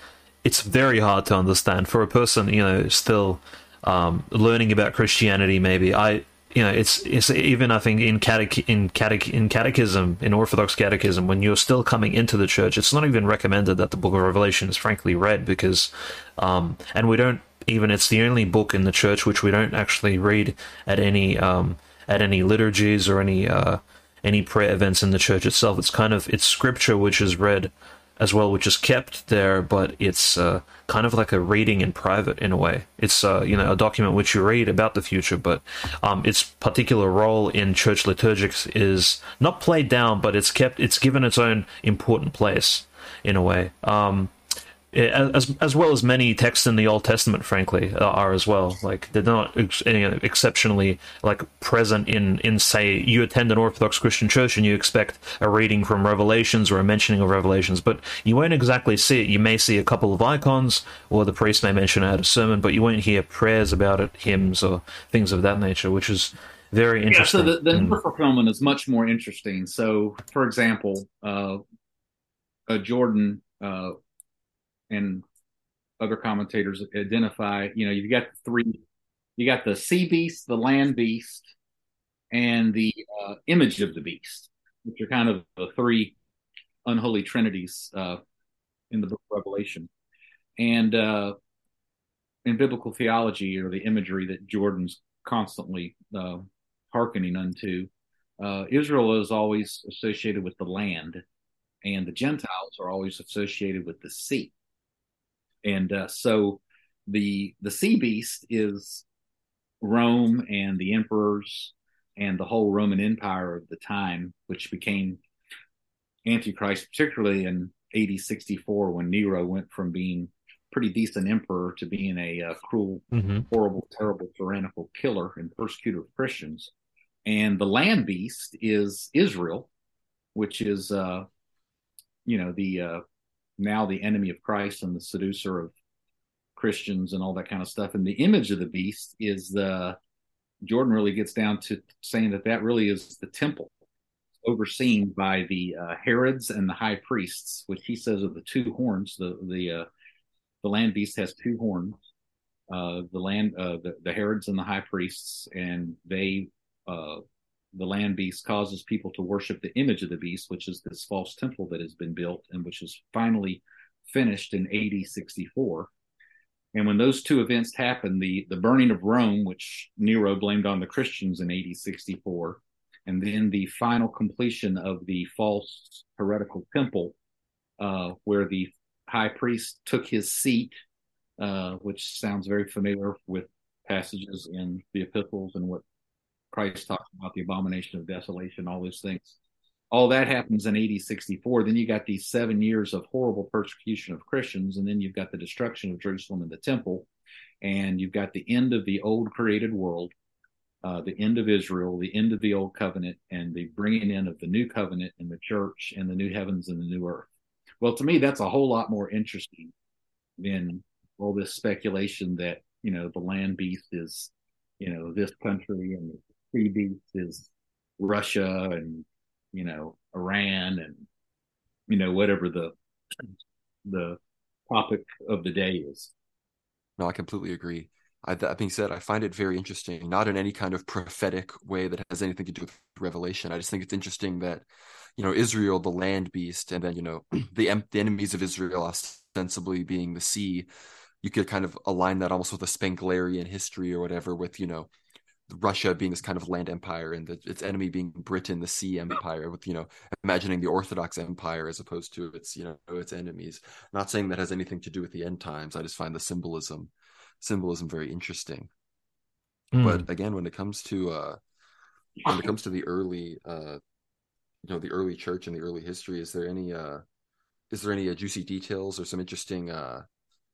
Speaker 2: it's very hard to understand for a person you know still um, learning about Christianity. Maybe I you know, it's it's even I think in catech in catech in catechism in Orthodox catechism when you're still coming into the church, it's not even recommended that the Book of Revelation is frankly read because, um, and we don't even it's the only book in the church which we don't actually read at any um, at any liturgies or any uh, any prayer events in the church itself. It's kind of it's scripture which is read as well, which is kept there, but it's uh, kind of like a reading in private in a way. It's uh, you know a document which you read about the future, but um, its particular role in church liturgics is not played down, but it's kept. It's given its own important place in a way. Um, as as well as many texts in the Old Testament, frankly, uh, are as well. Like they're not ex- exceptionally like present in in say you attend an Orthodox Christian church and you expect a reading from Revelations or a mentioning of Revelations, but you won't exactly see it. You may see a couple of icons, or the priest may mention it at a sermon, but you won't hear prayers about it, hymns, or things of that nature, which is very interesting.
Speaker 3: Yeah, so the, the number fulfillment is much more interesting. So, for example, uh, Jordan. Uh, and other commentators identify, you know, you've got the three, you got the sea beast, the land beast, and the uh, image of the beast, which are kind of the three unholy trinities uh, in the book of Revelation. And uh, in biblical theology, or the imagery that Jordan's constantly uh, hearkening unto, uh, Israel is always associated with the land, and the Gentiles are always associated with the sea and uh, so the the sea beast is Rome and the emperors and the whole Roman Empire of the time, which became Antichrist, particularly in AD 64 when Nero went from being pretty decent emperor to being a uh, cruel, mm-hmm. horrible, terrible, tyrannical killer and persecutor of Christians. And the land beast is Israel, which is, uh, you know, the uh, now the enemy of Christ and the seducer of Christians and all that kind of stuff. And the image of the beast is the Jordan really gets down to saying that that really is the temple overseen by the uh, Herods and the high priests, which he says are the two horns. The the uh, the land beast has two horns. Uh, the land uh, the, the Herods and the high priests, and they uh, the land beast causes people to worship the image of the beast, which is this false temple that has been built and which is finally finished in AD 64. And when those two events happened, the, the burning of Rome, which Nero blamed on the Christians in AD 64, and then the final completion of the false heretical temple, uh, where the high priest took his seat, uh, which sounds very familiar with passages in the epistles and what Christ talks about the abomination of desolation, all those things. All that happens in AD 64. Then you got these seven years of horrible persecution of Christians, and then you've got the destruction of Jerusalem and the temple, and you've got the end of the old created world, uh, the end of Israel, the end of the old covenant, and the bringing in of the new covenant and the church and the new heavens and the new earth. Well, to me, that's a whole lot more interesting than all this speculation that you know the land beast is you know this country and beast is Russia and you know Iran and you know whatever the the topic of the day is.
Speaker 1: No, I completely agree. I, that being said, I find it very interesting, not in any kind of prophetic way that has anything to do with Revelation. I just think it's interesting that, you know, Israel, the land beast, and then, you know, the, the enemies of Israel ostensibly being the sea, you could kind of align that almost with a Spenglerian history or whatever with, you know, Russia being this kind of land empire and the, its enemy being Britain, the sea empire, with you know imagining the Orthodox Empire as opposed to its you know its enemies. Not saying that has anything to do with the end times. I just find the symbolism symbolism very interesting. Mm. But again, when it comes to uh, when it comes to the early uh, you know the early church and the early history, is there any uh, is there any uh, juicy details or some interesting uh,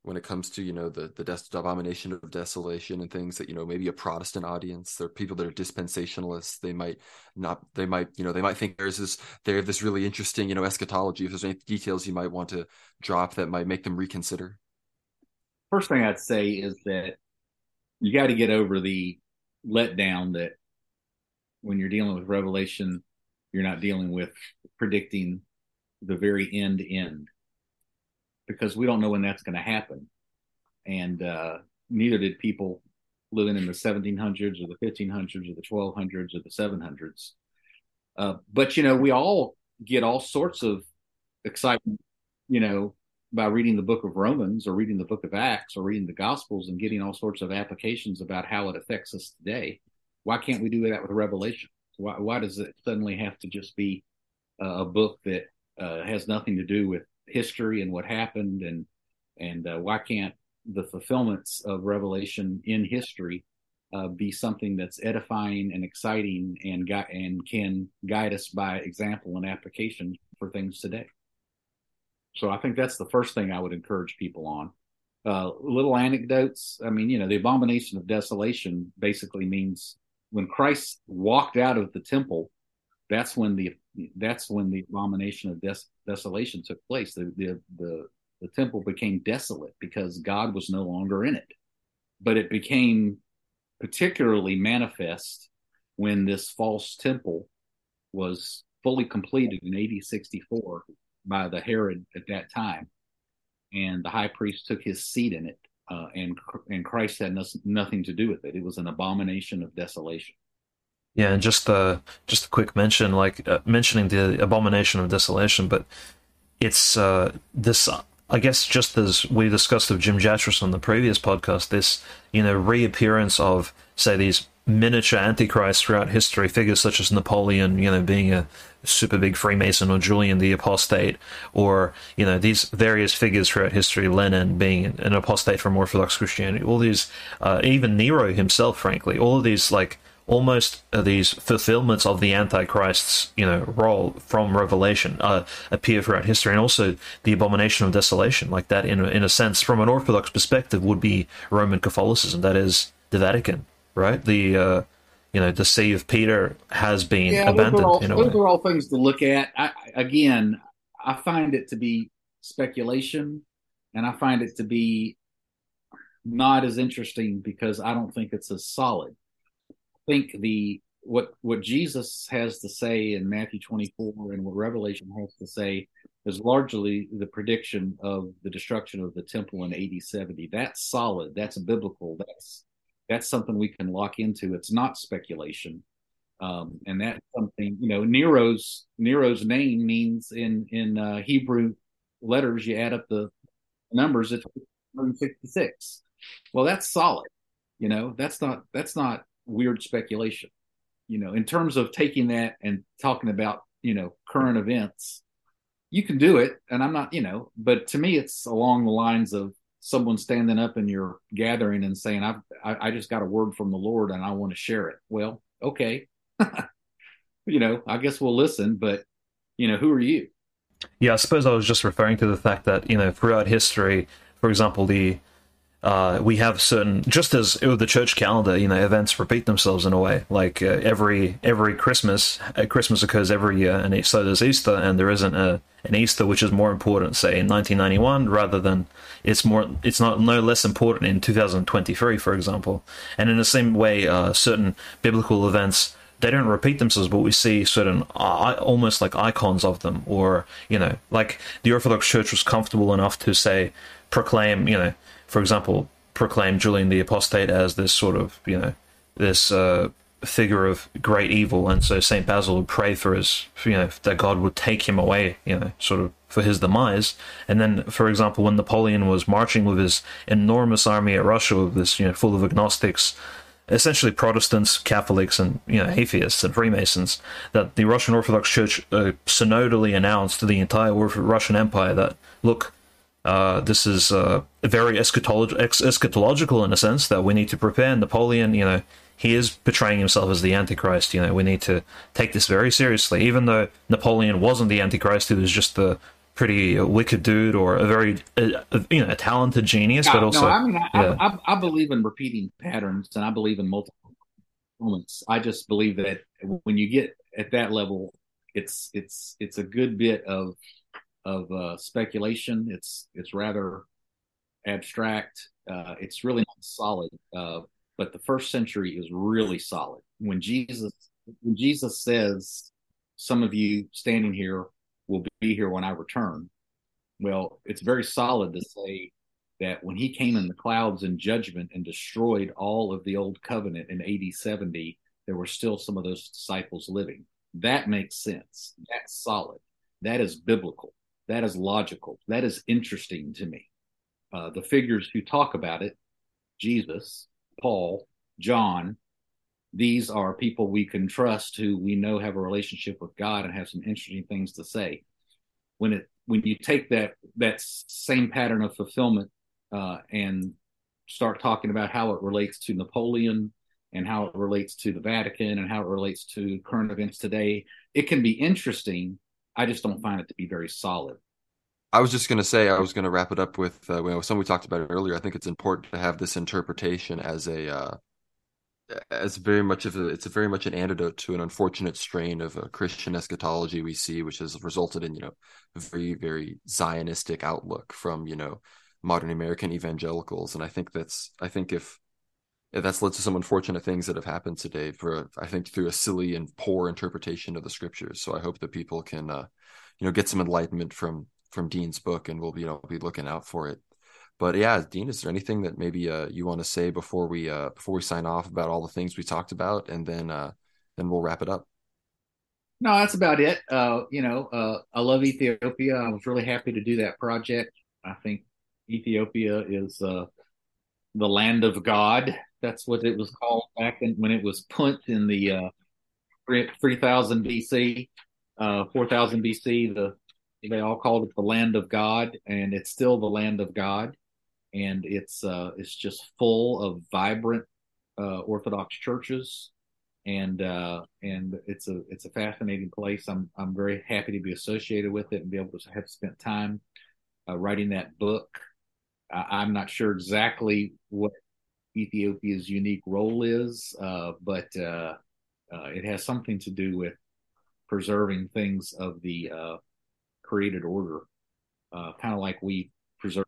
Speaker 1: when it comes to you know the the des- abomination of desolation and things that you know maybe a protestant audience or people that are dispensationalists they might not they might you know they might think there's this they have this really interesting you know eschatology. If there's any details you might want to drop that might make them reconsider.
Speaker 3: First thing i'd say is that you got to get over the letdown that when you're dealing with revelation you're not dealing with predicting the very end end because we don't know when that's going to happen. And uh, neither did people living in the 1700s or the 1500s or the 1200s or the 700s. Uh, but, you know, we all get all sorts of excitement, you know, by reading the book of Romans or reading the book of Acts or reading the Gospels and getting all sorts of applications about how it affects us today. Why can't we do that with Revelation? Why, why does it suddenly have to just be a book that uh, has nothing to do with history and what happened and and uh, why can't the fulfillments of revelation in history uh, be something that's edifying and exciting and gu- and can guide us by example and application for things today? So i think that's the first thing i would encourage people on. Uh, little anecdotes. I mean you know the abomination of desolation basically means when christ walked out of the temple that's when the that's when the abomination of des- desolation took place. The, the, the the temple became desolate because God was no longer in it. But it became particularly manifest when this false temple was fully completed in AD 64 by the Herod at that time, and the high priest took his seat in it, uh, and and Christ had no, nothing to do with it. It was an abomination of desolation.
Speaker 2: Yeah, and just the just a quick mention, like uh, mentioning the abomination of desolation, but it's uh, this. I guess just as we discussed of Jim Jatras on the previous podcast, this you know reappearance of say these miniature antichrists throughout history, figures such as Napoleon, you know, being a super big Freemason, or Julian the Apostate, or you know these various figures throughout history, Lenin being an apostate from Orthodox Christianity, all these, uh, even Nero himself, frankly, all of these like almost uh, these fulfillments of the Antichrist's, you know, role from Revelation uh, appear throughout history, and also the abomination of desolation, like that, in a, in a sense, from an Orthodox perspective, would be Roman Catholicism. That is the Vatican, right? The uh, you know, the see of Peter has been yeah, abandoned. Those, are all,
Speaker 3: in a those are all things to look at. I, again, I find it to be speculation, and I find it to be not as interesting because I don't think it's as solid. I think the what what Jesus has to say in Matthew 24 and what Revelation has to say is largely the prediction of the destruction of the temple in AD 70. That's solid. That's biblical. That's that's something we can lock into. It's not speculation. Um, and that's something you know. Nero's Nero's name means in in uh, Hebrew letters. You add up the numbers, it's 166. Well, that's solid. You know, that's not that's not weird speculation. You know, in terms of taking that and talking about you know current events, you can do it, and I'm not you know, but to me, it's along the lines of someone standing up in your gathering and saying, I've, I, I just got a word from the Lord and I want to share it. Well, okay. you know, I guess we'll listen, but, you know, who are you?
Speaker 2: Yeah, I suppose I was just referring to the fact that, you know, throughout history, for example, the uh, we have certain just as with the church calendar, you know, events repeat themselves in a way. Like uh, every every Christmas, uh, Christmas occurs every year, and so does Easter, and there isn't a an Easter which is more important, say in 1991, rather than it's more it's not no less important in 2023, for example. And in the same way, uh, certain biblical events they don't repeat themselves, but we see certain uh, almost like icons of them, or you know, like the Orthodox Church was comfortable enough to say proclaim, you know for example, proclaim Julian the Apostate as this sort of, you know, this uh, figure of great evil, and so Saint Basil would pray for his, you know, that God would take him away, you know, sort of for his demise. And then, for example, when Napoleon was marching with his enormous army at Russia, with this, you know, full of agnostics, essentially Protestants, Catholics, and you know atheists and Freemasons, that the Russian Orthodox Church uh, synodally announced to the entire Russian Empire that look, uh, this is uh, very eschatolog- eschatological in a sense that we need to prepare. Napoleon, you know, he is portraying himself as the Antichrist. You know, we need to take this very seriously. Even though Napoleon wasn't the Antichrist, he was just a pretty wicked dude or a very, uh, you know, a talented genius. No, but also, no,
Speaker 3: I mean, I, yeah. I, I, believe in repeating patterns, and I believe in multiple moments. I just believe that when you get at that level, it's it's it's a good bit of of uh, speculation. It's it's rather abstract. Uh, it's really not solid. Uh, but the first century is really solid. When Jesus when Jesus says, "Some of you standing here will be here when I return," well, it's very solid to say that when he came in the clouds in judgment and destroyed all of the old covenant in AD 70, there were still some of those disciples living. That makes sense. That's solid. That is biblical. That is logical. That is interesting to me. Uh, the figures who talk about it, Jesus, Paul, John, these are people we can trust who we know have a relationship with God and have some interesting things to say. When it when you take that that same pattern of fulfillment uh, and start talking about how it relates to Napoleon and how it relates to the Vatican and how it relates to current events today, it can be interesting, I just don't find it to be very solid.
Speaker 1: I was just going to say, I was going to wrap it up with uh, you know, something we talked about earlier. I think it's important to have this interpretation as a uh, as very much of a, it's a very much an antidote to an unfortunate strain of a Christian eschatology we see, which has resulted in you know very very Zionistic outlook from you know modern American evangelicals, and I think that's I think if that's led to some unfortunate things that have happened today for I think through a silly and poor interpretation of the scriptures. So I hope that people can uh, you know get some enlightenment from from Dean's book, and we'll be you know be looking out for it. But yeah, Dean, is there anything that maybe uh, you want to say before we uh, before we sign off about all the things we talked about, and then uh, then we'll wrap it up.
Speaker 3: No, that's about it. Uh, you know, uh, I love Ethiopia. I was really happy to do that project. I think Ethiopia is uh, the land of God. That's what it was called back in, when it was Punt in the uh, 3000 BC, uh, 4000 BC. The they all called it the land of God, and it's still the land of God, and it's uh, it's just full of vibrant uh, Orthodox churches. and uh, and it's a it's a fascinating place. I'm I'm very happy to be associated with it and be able to have spent time uh, writing that book. I, am not sure exactly what Ethiopia's unique role is, uh, but uh, uh, it has something to do with preserving things of the uh, created order, kind of like we preserve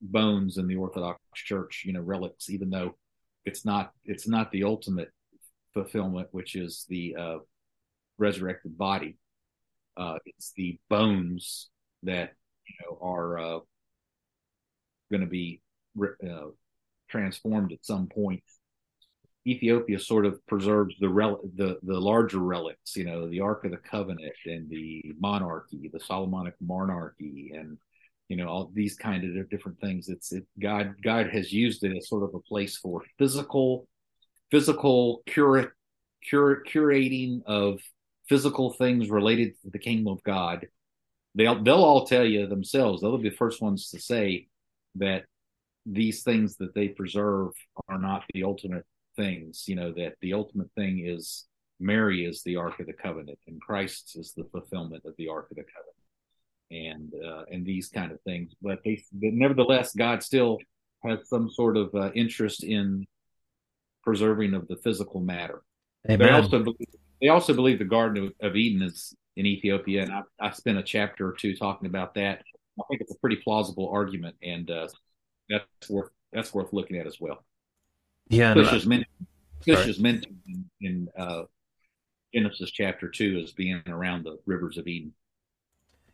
Speaker 3: bones in the Orthodox Church, you know, relics, even though it's not it's not the ultimate fulfillment, which is the uh, resurrected body. Uh, it's the bones that you know are uh, going to be uh, transformed at some point. Ethiopia sort of preserves the rel- the the larger relics, you know, the Ark of the Covenant and the monarchy, the Solomonic monarchy, and you know all these kind of different things. It's it, God God has used it as sort of a place for physical physical cura- cura- curating of physical things related to the kingdom of God. They'll they'll all tell you themselves. They'll be the first ones to say that these things that they preserve are not the ultimate things. You know that the ultimate thing is Mary is the Ark of the Covenant, and Christ is the fulfillment of the Ark of the Covenant, and uh, and these kind of things. But they, but nevertheless, God still has some sort of uh, interest in preserving of the physical matter. Amen. They also believe, they also believe the Garden of, of Eden is in Ethiopia, and I, I, spent a chapter or two talking about that. I think it's a pretty plausible argument, and uh, that's worth that's worth looking at as well.
Speaker 2: Yeah,
Speaker 3: Fish is mentioned, Fish is mentioned in, in uh, Genesis chapter two as being around the rivers of Eden.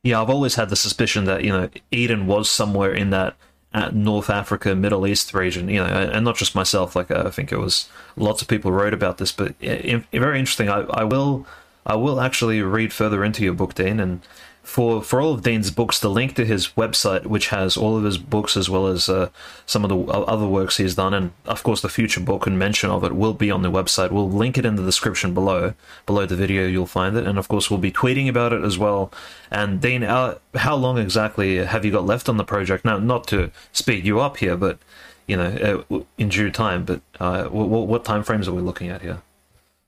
Speaker 2: Yeah, I've always had the suspicion that you know Eden was somewhere in that at North Africa, Middle East region, you know, and not just myself. Like uh, I think it was lots of people wrote about this, but uh, very interesting. I, I will, I will actually read further into your book, Dean, and for for all of Dean's books, the link to his website, which has all of his books as well as uh, some of the other works he's done, and of course the future book and mention of it will be on the website. We'll link it in the description below. Below the video, you'll find it, and of course we'll be tweeting about it as well. And Dean, uh, how long exactly have you got left on the project? Now, not to speed you up here, but you know, uh, in due time. But uh, what, what time frames are we looking at here?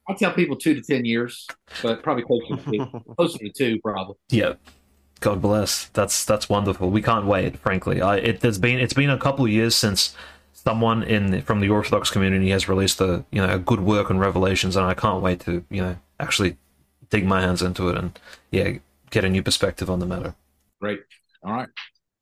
Speaker 3: I tell people two to ten years, but probably closer to closer to two, probably.
Speaker 2: Yeah. God bless. That's that's wonderful. We can't wait. Frankly, I, it, has been it's been a couple of years since someone in from the Orthodox community has released a you know a good work on Revelations, and I can't wait to you know actually dig my hands into it and yeah get a new perspective on the matter.
Speaker 3: Great. All right.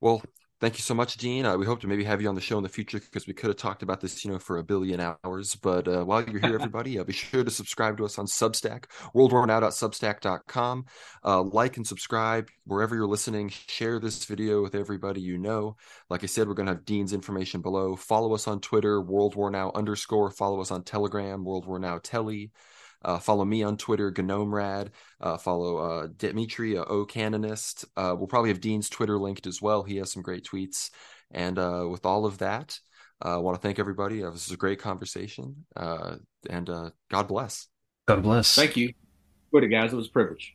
Speaker 1: Well, thank you so much, Dean. Uh, we hope to maybe have you on the show in the future because we could have talked about this, you know, for a billion hours. But uh, while you're here, everybody, uh, be sure to subscribe to us on Substack, worldwarnow.substack.com. Uh, like and subscribe wherever you're listening. Share this video with everybody you know. Like I said, we're going to have Dean's information below. Follow us on Twitter, World War Now underscore. Follow us on Telegram, World War Now Telly. Uh, follow me on Twitter, GnomeRad. Uh, follow uh, Dimitri, uh, O Canonist. Uh, we'll probably have Dean's Twitter linked as well. He has some great tweets. And uh, with all of that, uh, I want to thank everybody. this is a great conversation. and God bless.
Speaker 2: God bless.
Speaker 3: Thank you. Good, guys. It was a privilege.